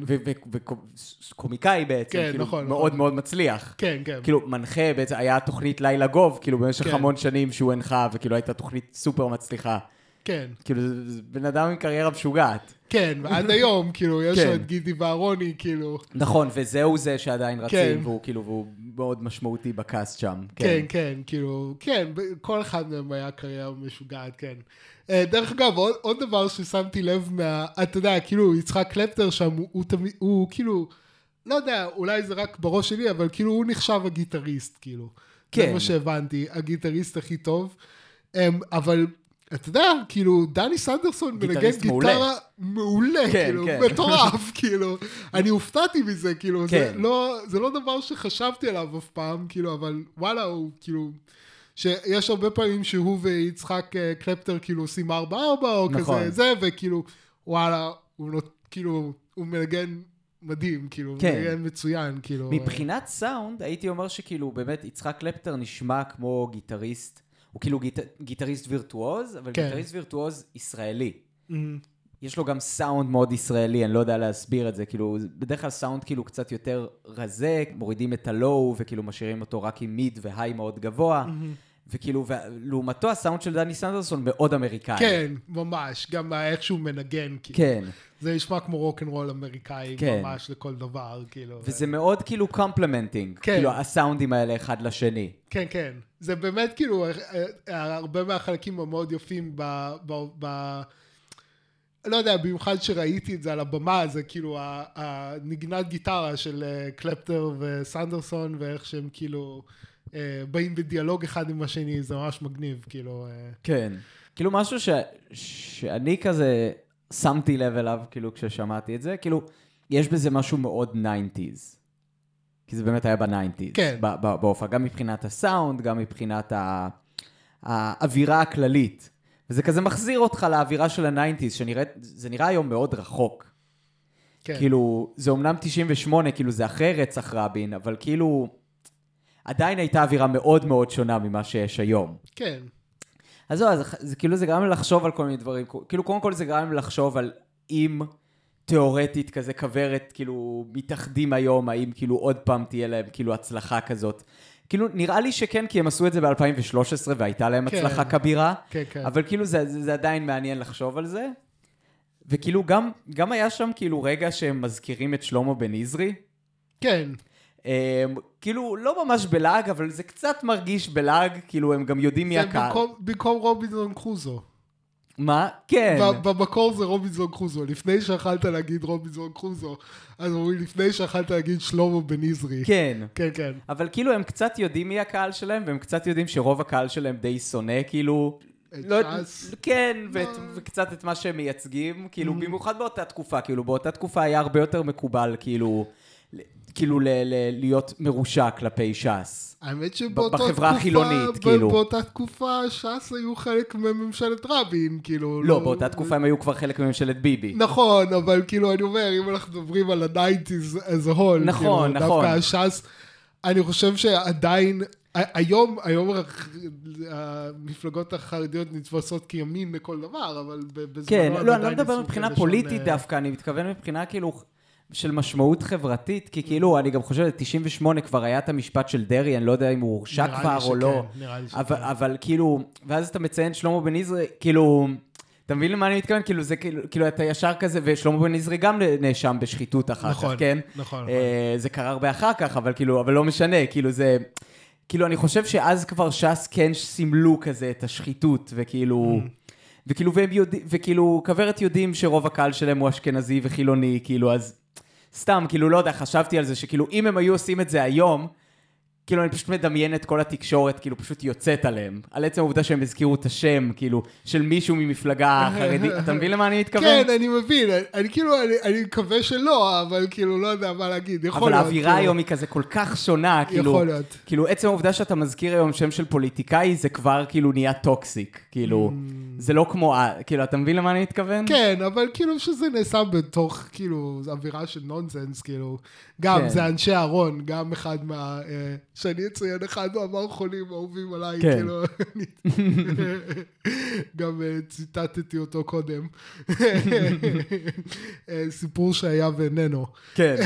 וקומיקאי בעצם, כן, כאילו, נכון, מאוד נכון. מאוד מצליח. כן, כן. כאילו, מנחה, בעצם היה תוכנית לילה גוב, כאילו, במשך כן. המון שנים שהוא הנחה, וכאילו, הייתה תוכנית סופר מצליחה. כן, כאילו, זה זה בן אדם עם קריירה משוגעת. כן, ועד היום, כאילו, יש כן. לו את גידי ואהרוני, כאילו. נכון, וזהו זה שעדיין רצים, כן. והוא כאילו, והוא מאוד משמעותי בקאסט שם. כן, כן, כאילו, כן, כל אחד מהם היה קריירה משוגעת, כן. אה, דרך אגב, עוד, עוד דבר ששמתי לב מה... אתה יודע, כאילו, יצחק קלפטר שם, הוא, הוא תמיד, הוא כאילו, לא יודע, אולי זה רק בראש שלי, אבל כאילו, הוא נחשב הגיטריסט, כאילו. כן. זה מה שהבנתי, הגיטריסט הכי טוב. אמ, אבל, אתה יודע, כאילו, דני סנדרסון מנגן גיטריסט מעולה. גיטרה מעולה, כן, כאילו, כן. מטורף, כאילו. אני הופתעתי מזה, כאילו, זה כן. לא, זה לא דבר שחשבתי עליו אף פעם, כאילו, אבל וואלה, הוא כאילו... שיש הרבה פעמים שהוא ויצחק אה, קלפטר כאילו עושים ארבע ארבע או נכון. כזה זה, וכאילו, וואלה, הוא נותן, כאילו, הוא מנגן מדהים, כאילו, כן. מנגן מצוין, כאילו. מבחינת סאונד, הייתי אומר שכאילו, באמת, יצחק קלפטר נשמע כמו גיטריסט, הוא כאילו גיט... גיטריסט וירטואוז, אבל כן. גיטריסט וירטואוז ישראלי. אמ, יש לו גם סאונד מאוד ישראלי, אני לא יודע להסביר את זה, כאילו, בדרך כלל סאונד כאילו קצת יותר רזה, מורידים את ה low וכאילו משאירים אותו רק עם mid ו high מאוד גבוה, וכאילו, ולעומתו הסאונד של דני סנדרסון מאוד אמריקאי. כן, ממש, גם איך שהוא מנגן, כאילו. כן, זה נשמע כמו רוקנרול אמריקאי, כן. ממש לכל דבר, כאילו. וזה מאוד כאילו complementing, כן. כאילו הסאונדים האלה אחד לשני. כן, כן. זה באמת כאילו, אה, אה, הרבה מהחלקים המאוד יפים ב... ב, ב לא יודע, במיוחד שראיתי את זה על הבמה, זה כאילו הנגינת גיטרה של אה, קלפטר וסנדרסון, ואיך שהם כאילו באים בדיאלוג אחד עם השני, זה ממש מגניב, כאילו... אה. כן. כאילו משהו ש... שאני כזה שמתי לב אליו, כאילו, כששמעתי את זה, כאילו, יש בזה משהו מאוד 90's. כי זה באמת היה ב-90's. כן. בהופעה, גם מבחינת הסאונד, גם מבחינת ה... האווירה הכללית. וזה כזה מחזיר אותך לאווירה של ה-90's, שזה נראה היום מאוד רחוק. כן. כאילו, זה אומנם 98, כאילו זה אחרי רצח רבין, אבל כאילו, עדיין הייתה אווירה מאוד מאוד שונה ממה שיש היום. כן. אז זהו, אז זה כאילו זה גרם לי לחשוב על כל מיני דברים. כאילו, קודם כל זה גרם לי לחשוב על אם תיאורטית כזה כוורת, כאילו, מתאחדים היום, האם כאילו עוד פעם תהיה להם כאילו הצלחה כזאת. כאילו, נראה לי שכן, כי הם עשו את זה ב-2013 והייתה להם כן. הצלחה כבירה. כן, כן. אבל כאילו, זה, זה, זה עדיין מעניין לחשוב על זה. וכאילו, גם, גם היה שם כאילו רגע שהם מזכירים את שלמה בן עזרי. כן. Um, כאילו, לא ממש בלעג, אבל זה קצת מרגיש בלעג, כאילו, הם גם יודעים מי הקהל. זה במקום רובינזון קרוזו. מה? כן. במקור זה רובינזון קרוזו. לפני שיכלת להגיד רובינזון קרוזו, אז אומרים לפני שיכלת להגיד שלמה בן עזרי. כן. כן, כן. אבל כאילו הם קצת יודעים מי הקהל שלהם, והם קצת יודעים שרוב הקהל שלהם די שונא, כאילו... את לא, ש"ס. כן, ואת, לא. וקצת את מה שהם מייצגים, כאילו, mm. במיוחד באותה תקופה, כאילו, באותה תקופה היה הרבה יותר מקובל, כאילו... כאילו ל- ל- להיות מרושע כלפי ש"ס. האמת שבאותה תקופה... בחברה החילונית, כאילו. באותה תקופה ש"ס היו חלק מממשלת רבין, כאילו. לא, לא באותה תקופה הם היו כבר חלק מממשלת ביבי. נכון, אבל כאילו, אני אומר, אם אנחנו מדברים על ה-90's as a whole, נכון, כאילו, נכון. דווקא ש"ס, אני חושב שעדיין... היום, היום המפלגות החרדיות נתפסות כימין לכל דבר, אבל בזמנו כן, לא, אני לא מדבר מבחינה פוליטית דווקא, אני מתכוון מבחינה כאילו של משמעות חברתית, כי כאילו, אני גם חושב, 98 כבר היה את המשפט של דרעי, אני לא יודע אם הוא הורשע כבר או לא. נראה לי שכן, אבל, אבל כאילו, ואז אתה מציין שלמה בן עזרי, כאילו, אתה מבין למה אני מתכוון? כאילו, זה כאילו, כאילו, אתה ישר כזה, ושלמה בן עזרי גם נאשם בשחיתות אחר נכון, כך, כן? נכון, נכון. אה, זה קרה הרבה אחר כך, אבל כאילו, אבל לא משנה, כאילו זה... כאילו, אני חושב שאז כבר ש"ס כן סימלו כזה את השחיתות, וכאילו... Mm. וכאילו, והם יודעים, וכאילו, כוורת יודעים שרוב הקהל שלהם הוא אשכנזי וחילוני, כאילו, אז סתם, כאילו, לא יודע, חשבתי על זה שכאילו, אם הם היו עושים את זה היום, כאילו, אני פשוט מדמיין את כל התקשורת, כאילו, פשוט יוצאת עליהם. על עצם העובדה שהם הזכירו את השם, כאילו, של מישהו ממפלגה חרדית. אתה מבין למה אני מתכוון? כן, אני מבין. אני, אני כאילו, אני, אני מקווה שלא, אבל כאילו, לא יודע מה להגיד. יכול אבל להיות. אבל האווירה כאילו... היום היא כזה כל כך שונה, כאילו... יכול להיות. כאילו, עצם העובדה שאתה מזכיר היום שם של פוליטיקאי, זה כבר כאילו נהיה toxic. כאילו, mm. זה לא כמו... כאילו, אתה מבין למה אני מתכוון? כן, אבל כאילו שזה נעשה בתוך, כאילו, אווירה של נונסנס, כאילו. גם, כן. זה אנשי אהרון, גם אחד מה... אה, שאני אציין אחד מהמערכונים האהובים עליי, כן. כאילו, גם אה, ציטטתי אותו קודם. אה, סיפור שהיה ואיננו. כן.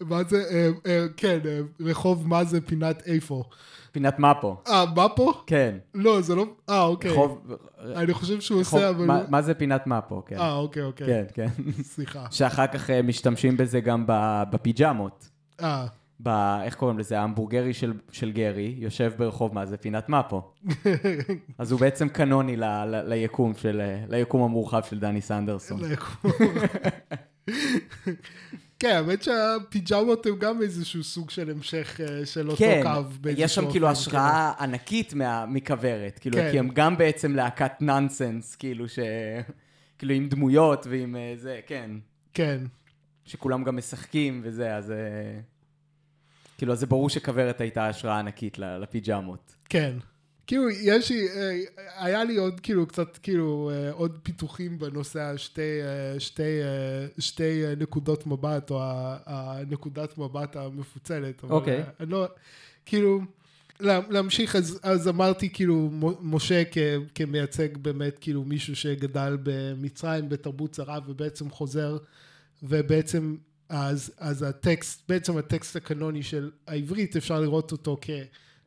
מה זה, כן, רחוב מה זה פינת איפה. פינת מפו. אה, מפו? כן. לא, זה לא... אה, אוקיי. רחוב... אני חושב שהוא רחוב... עושה, אבל... מה, מה זה פינת מפו, כן. אה, אוקיי, אוקיי. כן, כן. סליחה. שאחר כך אה, משתמשים בזה גם בפיג'מות. אה. ב... איך קוראים לזה? ההמבורגרי של, של גרי יושב ברחוב מה זה? פינת מפו. אז הוא בעצם קנוני ל, ל, ליקום של... ליקום המורחב של דני סנדרסון. ליקום. כן, האמת שהפיג'מות הם גם איזשהו סוג של המשך אה, של אותו כן, קו. כן, יש שם כאילו השראה כן. ענקית מה, מכוורת, כאילו, כן. כי הם גם בעצם להקת נונסנס, כאילו, ש... כאילו עם דמויות ועם אה, זה, כן. כן. שכולם גם משחקים וזה, אז... אה, כאילו, אז זה ברור שכוורת הייתה השראה ענקית לפיג'מות. כן. כאילו, יש לי, אה, היה לי עוד כאילו קצת כאילו אה, עוד פיתוחים בנושא השתי, אה, שתי, שתי נקודות מבט, או הנקודת מבט המפוצלת. אוקיי. Okay. לא, כאילו, להמשיך, אז, אז אמרתי כאילו, משה כ, כמייצג באמת כאילו מישהו שגדל במצרים בתרבות זרה ובעצם חוזר, ובעצם אז, אז הטקסט, בעצם הטקסט הקנוני של העברית, אפשר לראות אותו כ...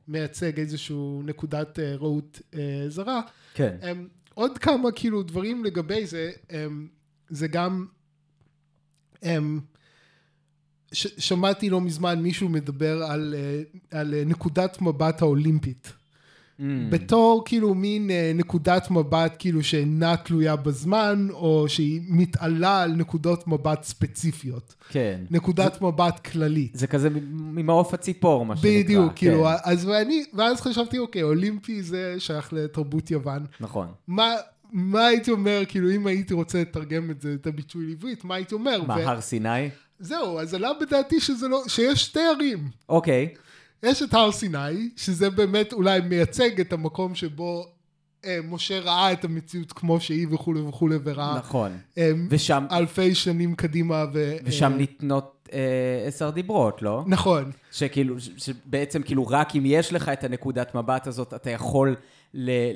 מייצג איזשהו נקודת uh, ראות uh, זרה. כן. Um, עוד כמה כאילו דברים לגבי זה, um, זה גם, um, ש- שמעתי לא מזמן מישהו מדבר על, uh, על נקודת מבט האולימפית. בתור כאילו מין אה, נקודת מבט כאילו שאינה תלויה בזמן, או שהיא מתעלה על נקודות מבט ספציפיות. כן. נקודת מבט כללית. זה כזה ממעוף הציפור, מה שנקרא. בדיוק, כן. כאילו, אז ואני, ואז חשבתי, אוקיי, אולימפי זה שייך לתרבות יוון. נכון. מה, מה הייתי אומר, כאילו, אם הייתי רוצה לתרגם את זה, את הביטוי לעברית, מה הייתי אומר? מה, ו- הר סיני? זהו, אז עלה בדעתי שזה לא, שיש שתי ערים. אוקיי. יש את הר סיני, שזה באמת אולי מייצג את המקום שבו אה, משה ראה את המציאות כמו שהיא וכולי וכולי, וראה נכון. אה, ושם, אלפי שנים קדימה. ו, ושם אה, ניתנות עשר דיברות, לא? נכון, שכאילו, שבעצם כאילו רק אם יש לך את הנקודת מבט הזאת, אתה יכול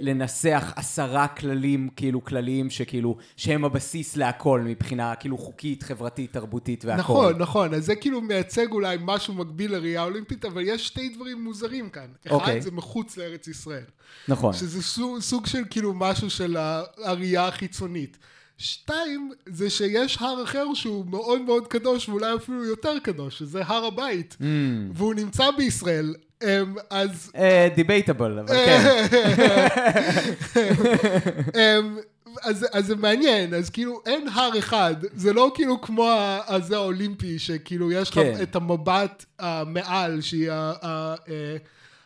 לנסח עשרה כללים, כאילו כלליים שכאילו, שהם הבסיס להכל מבחינה כאילו חוקית, חברתית, תרבותית והכל. נכון, נכון, אז זה כאילו מייצג אולי משהו מקביל לראייה אולימפית, אבל יש שתי דברים מוזרים כאן. אחד אוקיי. זה מחוץ לארץ ישראל, נכון. שזה סוג, סוג של כאילו משהו של הראייה החיצונית. שתיים, זה שיש הר אחר שהוא מאוד מאוד קדוש, ואולי אפילו יותר קדוש, שזה הר הבית, Mm. והוא נמצא בישראל, אמ, אז... דיבייטבל, אבל כן. אמ, אז, אז זה מעניין, אז כאילו אין הר אחד, זה לא כאילו כמו הזה האולימפי, שכאילו יש לך כן. את המבט המעל, שהיא ה- ה- אה,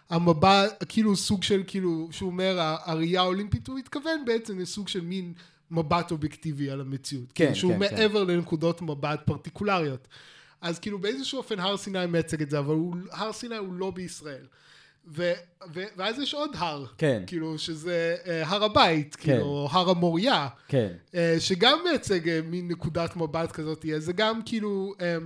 המבט, כאילו סוג של כאילו, שהוא אומר הראייה האולימפית, הוא מתכוון בעצם לסוג של מין מבט אובייקטיבי על המציאות. כן, כאילו, שהוא כן, כן. מעבר לנקודות מבט פרטיקולריות. אז כאילו באיזשהו אופן הר סיני מייצג את זה, אבל הוא, הר סיני הוא לא בישראל. ו, ו, ואז יש עוד הר, כן. כאילו שזה אה, הר הבית, כן. כאילו, הר המוריה, כן. אה, שגם מייצג אה, מין נקודת מבט כזאת, זה גם כאילו, אה,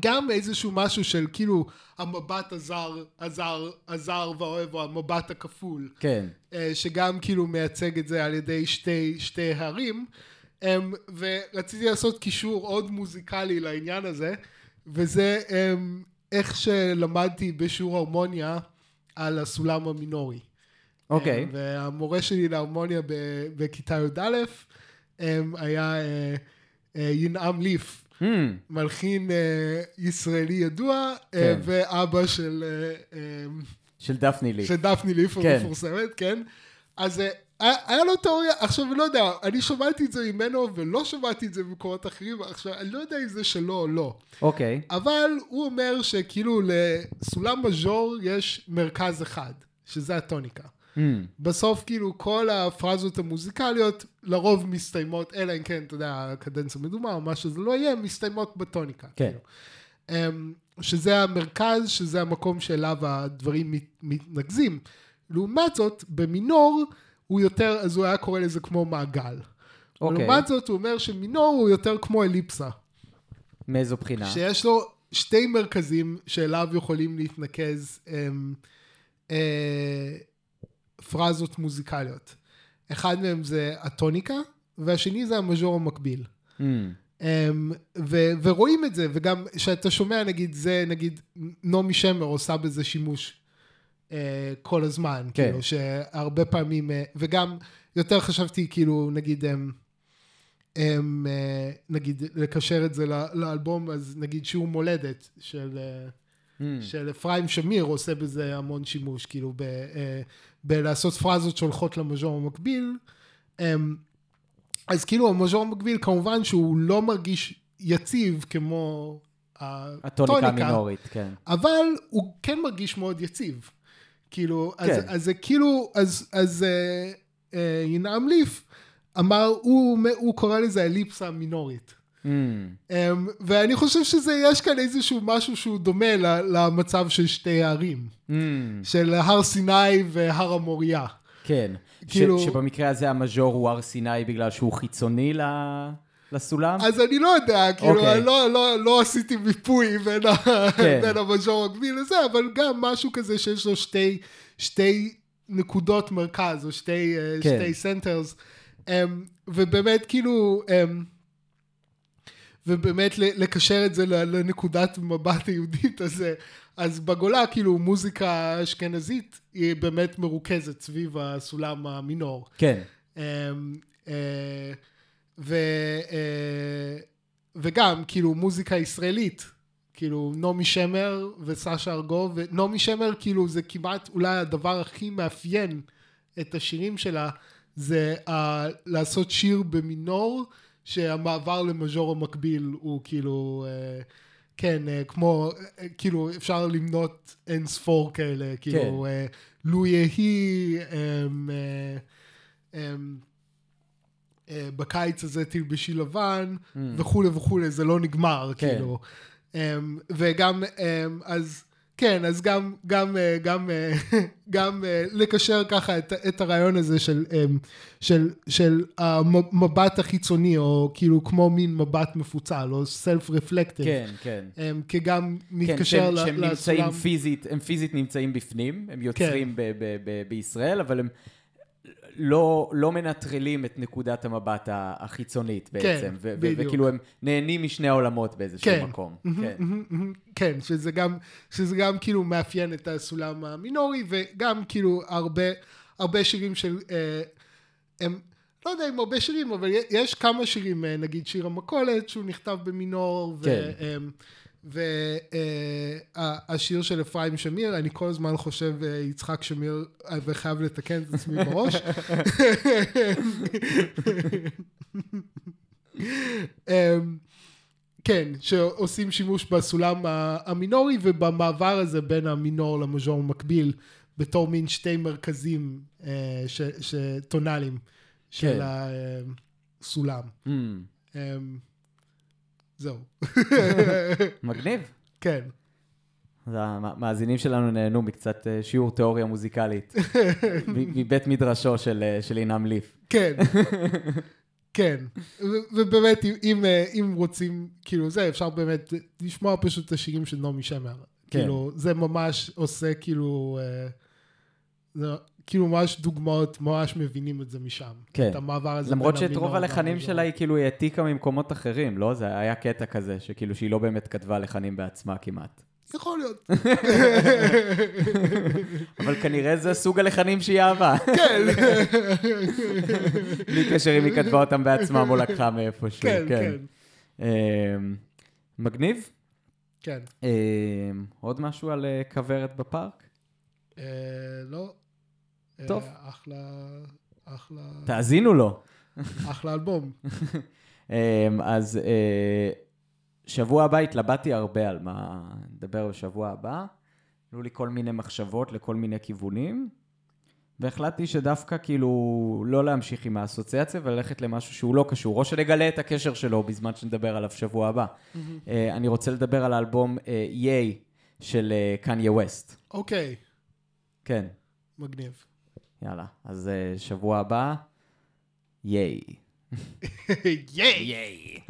גם איזשהו משהו של כאילו המבט הזר, הזר, הזר והאוהב, או המבט הכפול, כן. אה, שגם כאילו מייצג את זה על ידי שתי, שתי הרים, אמ, ורציתי לעשות קישור עוד מוזיקלי לעניין הזה, וזה אמ, איך שלמדתי בשיעור הרמוניה על הסולם המינורי. אוקיי. אמ, והמורה שלי להרמוניה בכיתה י"א היה אה, אה, ינעם ליף, Hmm, מלחין אה, ישראלי ידוע, אה, כן. ואבא של... אמ, של דפני לי. של דפני ליף כן. המפורסמת, כן? אז היה לו תיאוריה, עכשיו לא יודע, אני שמעתי את זה ממנו ולא שמעתי את זה במקומות אחרים, עכשיו אני לא יודע אם זה שלו או לא, אוקיי. אבל הוא אומר שכאילו לסולם מז'ור יש מרכז אחד, שזה הטוניקה. Hmm, בסוף כאילו כל הפרזות המוזיקליות לרוב מסתיימות, אלא אם כן, אתה יודע, הקדנציה מדומה או מה שזה לא יהיה, מסתיימות בטוניקה. כן. כאילו. אמ, שזה המרכז, שזה המקום שאליו הדברים מת- מתנקזים. לעומת זאת, במינור הוא יותר, אז הוא היה קורא לזה כמו מעגל. אוקיי. לעומת זאת, הוא אומר שמינור הוא יותר כמו אליפסה. מאיזו בחינה? שיש לו שתי מרכזים שאליו יכולים להתנקז אמ, אה, פרזות מוזיקליות. אחד מהם זה הטוניקה, והשני זה המז'ור המקביל. Hmm, אמ, ו- ורואים את זה, וגם כשאתה שומע נגיד זה, נגיד נעמי שמר עושה בזה שימוש אה, כל הזמן, כן. כאילו שהרבה פעמים, אה, וגם יותר חשבתי כאילו נגיד, הם, הם, אה, נגיד לקשר את זה לאלבום, אז נגיד שיעור מולדת של, אה, hmm, של אפרים שמיר עושה בזה המון שימוש, כאילו ב, אה, בלעשות פרזות שהולכות למז'ור המקביל. אמ, אז כאילו המז'ור המקביל כמובן שהוא לא מרגיש יציב כמו הטוניקה המינורית, כן. אבל הוא כן מרגיש מאוד יציב. כאילו, אז, כן. אז זה כאילו, אז, אז אה, אה, ינעם ליף אמר, הוא, הוא קורא לזה אליפסה מינורית. Um, ואני חושב שזה, יש כאן איזשהו משהו שהוא דומה למצב של שתי הערים, hmm, של הר סיני והר המוריה. כן. כאילו- ש- שבמקרה הזה המז'ור הוא הר סיני בגלל שהוא חיצוני ל- לסולם? אז אני לא יודע, כאילו, אוקיי. אני לא, לא, לא עשיתי מיפוי בין, כן. בין המז'ור המקביל לזה, אבל גם משהו כזה שיש לו שתי, שתי נקודות מרכז, או שתי, אה, כן. שתי centers, אמ, ובאמת כאילו, אמ, ובאמת לקשר את זה לנקודת מבט היהודית, אז, אה, אז בגולה כאילו מוזיקה אשכנזית היא באמת מרוכזת סביב הסולם המינור. כן. אמ, אה, ו, אה, וגם כאילו מוזיקה ישראלית, כאילו נעמי שמר וסשה ארגוב, ונעמי שמר כאילו זה כמעט אולי הדבר הכי מאפיין את השירים שלה, זה uh, לעשות שיר במינור, שהמעבר למז'ור המקביל הוא כאילו, uh, כן, uh, כמו, uh, כאילו אפשר למנות אין ספור כאלה, כאילו, כן. לו יהי, בקיץ הזה תלבשי לבן, Mm. וכולי וכולי, זה לא נגמר, כן. כאילו. Um, וגם, um, אז כן, אז גם, גם, אה, גם, אה, גם אה, לקשר ככה את, את הרעיון הזה של, um, של, של המבט החיצוני, או כאילו כמו מין מבט מפוצל, או self-reflective. כן, כן. Um, כגם כן, מתקשר שהם, ל- שהם נמצאים לסולם. פיזית, הם פיזית נמצאים בפנים, הם יוצרים כן. ב- ב- ב- בישראל, אבל הם לא, לא מנטרלים את נקודת המבט החיצונית בעצם, ו- ו- בדיוק. וכאילו הם נהנים משני העולמות באיזשהו כן. מקום. כן. כן, שזה גם, שזה גם כאילו מאפיין את הסולם המינורי, וגם כאילו הרבה, הרבה שירים של, אה, הם, לא יודע אם הרבה שירים, אבל יש כמה שירים, אה, נגיד שיר המכולת, שהוא נכתב במינור, כן. והשיר של אפרים שמיר, אני כל הזמן חושב אה, יצחק שמיר, אה, וחייב לתקן את עצמי בראש. אמ, כן, שעושים שימוש בסולם המינורי ובמעבר הזה בין המינור למז'ור המקביל בתור מין שתי מרכזים אה, ש- טונאליים של כן. הסולם. Mm, אמ, זהו. מגניב. כן, אז המאזינים שלנו נהנו מקצת אה, שיעור תיאוריה מוזיקלית מבית מדרשו של, אה, של עינם ליף. כן. כן, ובאמת אם, אם, אה, אם רוצים, כאילו זה, אפשר באמת לשמוע פשוט את השירים של נעמי שמר. כן. כאילו, זה ממש עושה כאילו, זה כאילו ממש דוגמאות, ממש מבינים את זה משם. כן. את המעבר הזה. למרות שאת רוב הלחנים. שלה היא כאילו העתיקה ממקומות אחרים, לא? זה היה קטע כזה, שכאילו שהיא לא באמת כתבה לחנים בעצמה כמעט. יכול להיות. אבל כנראה זה סוג הלחנים שהיא אהבה. כן, בלי קשר אם היא כתבה אותם בעצמה או לקחה מאיפשהו. כן, כן. אמ, מגניב. כן. אמ, עוד משהו על אה, כוורת בפארק? אה, לא. אה, טוב. אחלה, אחלה, תאזינו לו. אחלה אלבום. אמ, אז אה, שבוע הבא התלבטתי הרבה על מה נדבר בשבוע הבא. עלו לי כל מיני מחשבות לכל מיני כיוונים, והחלטתי שדווקא כאילו לא להמשיך עם האסוציאציה וללכת למשהו שהוא לא קשור, או שנגלה את הקשר שלו בזמן שנדבר עליו שבוע הבא. אה, אני רוצה לדבר על האלבום אה, ייי של אה, קניה ווסט. אוקיי, כן, מגניב. יאללה. אז אה, שבוע הבא, ייי. ייי! ייי.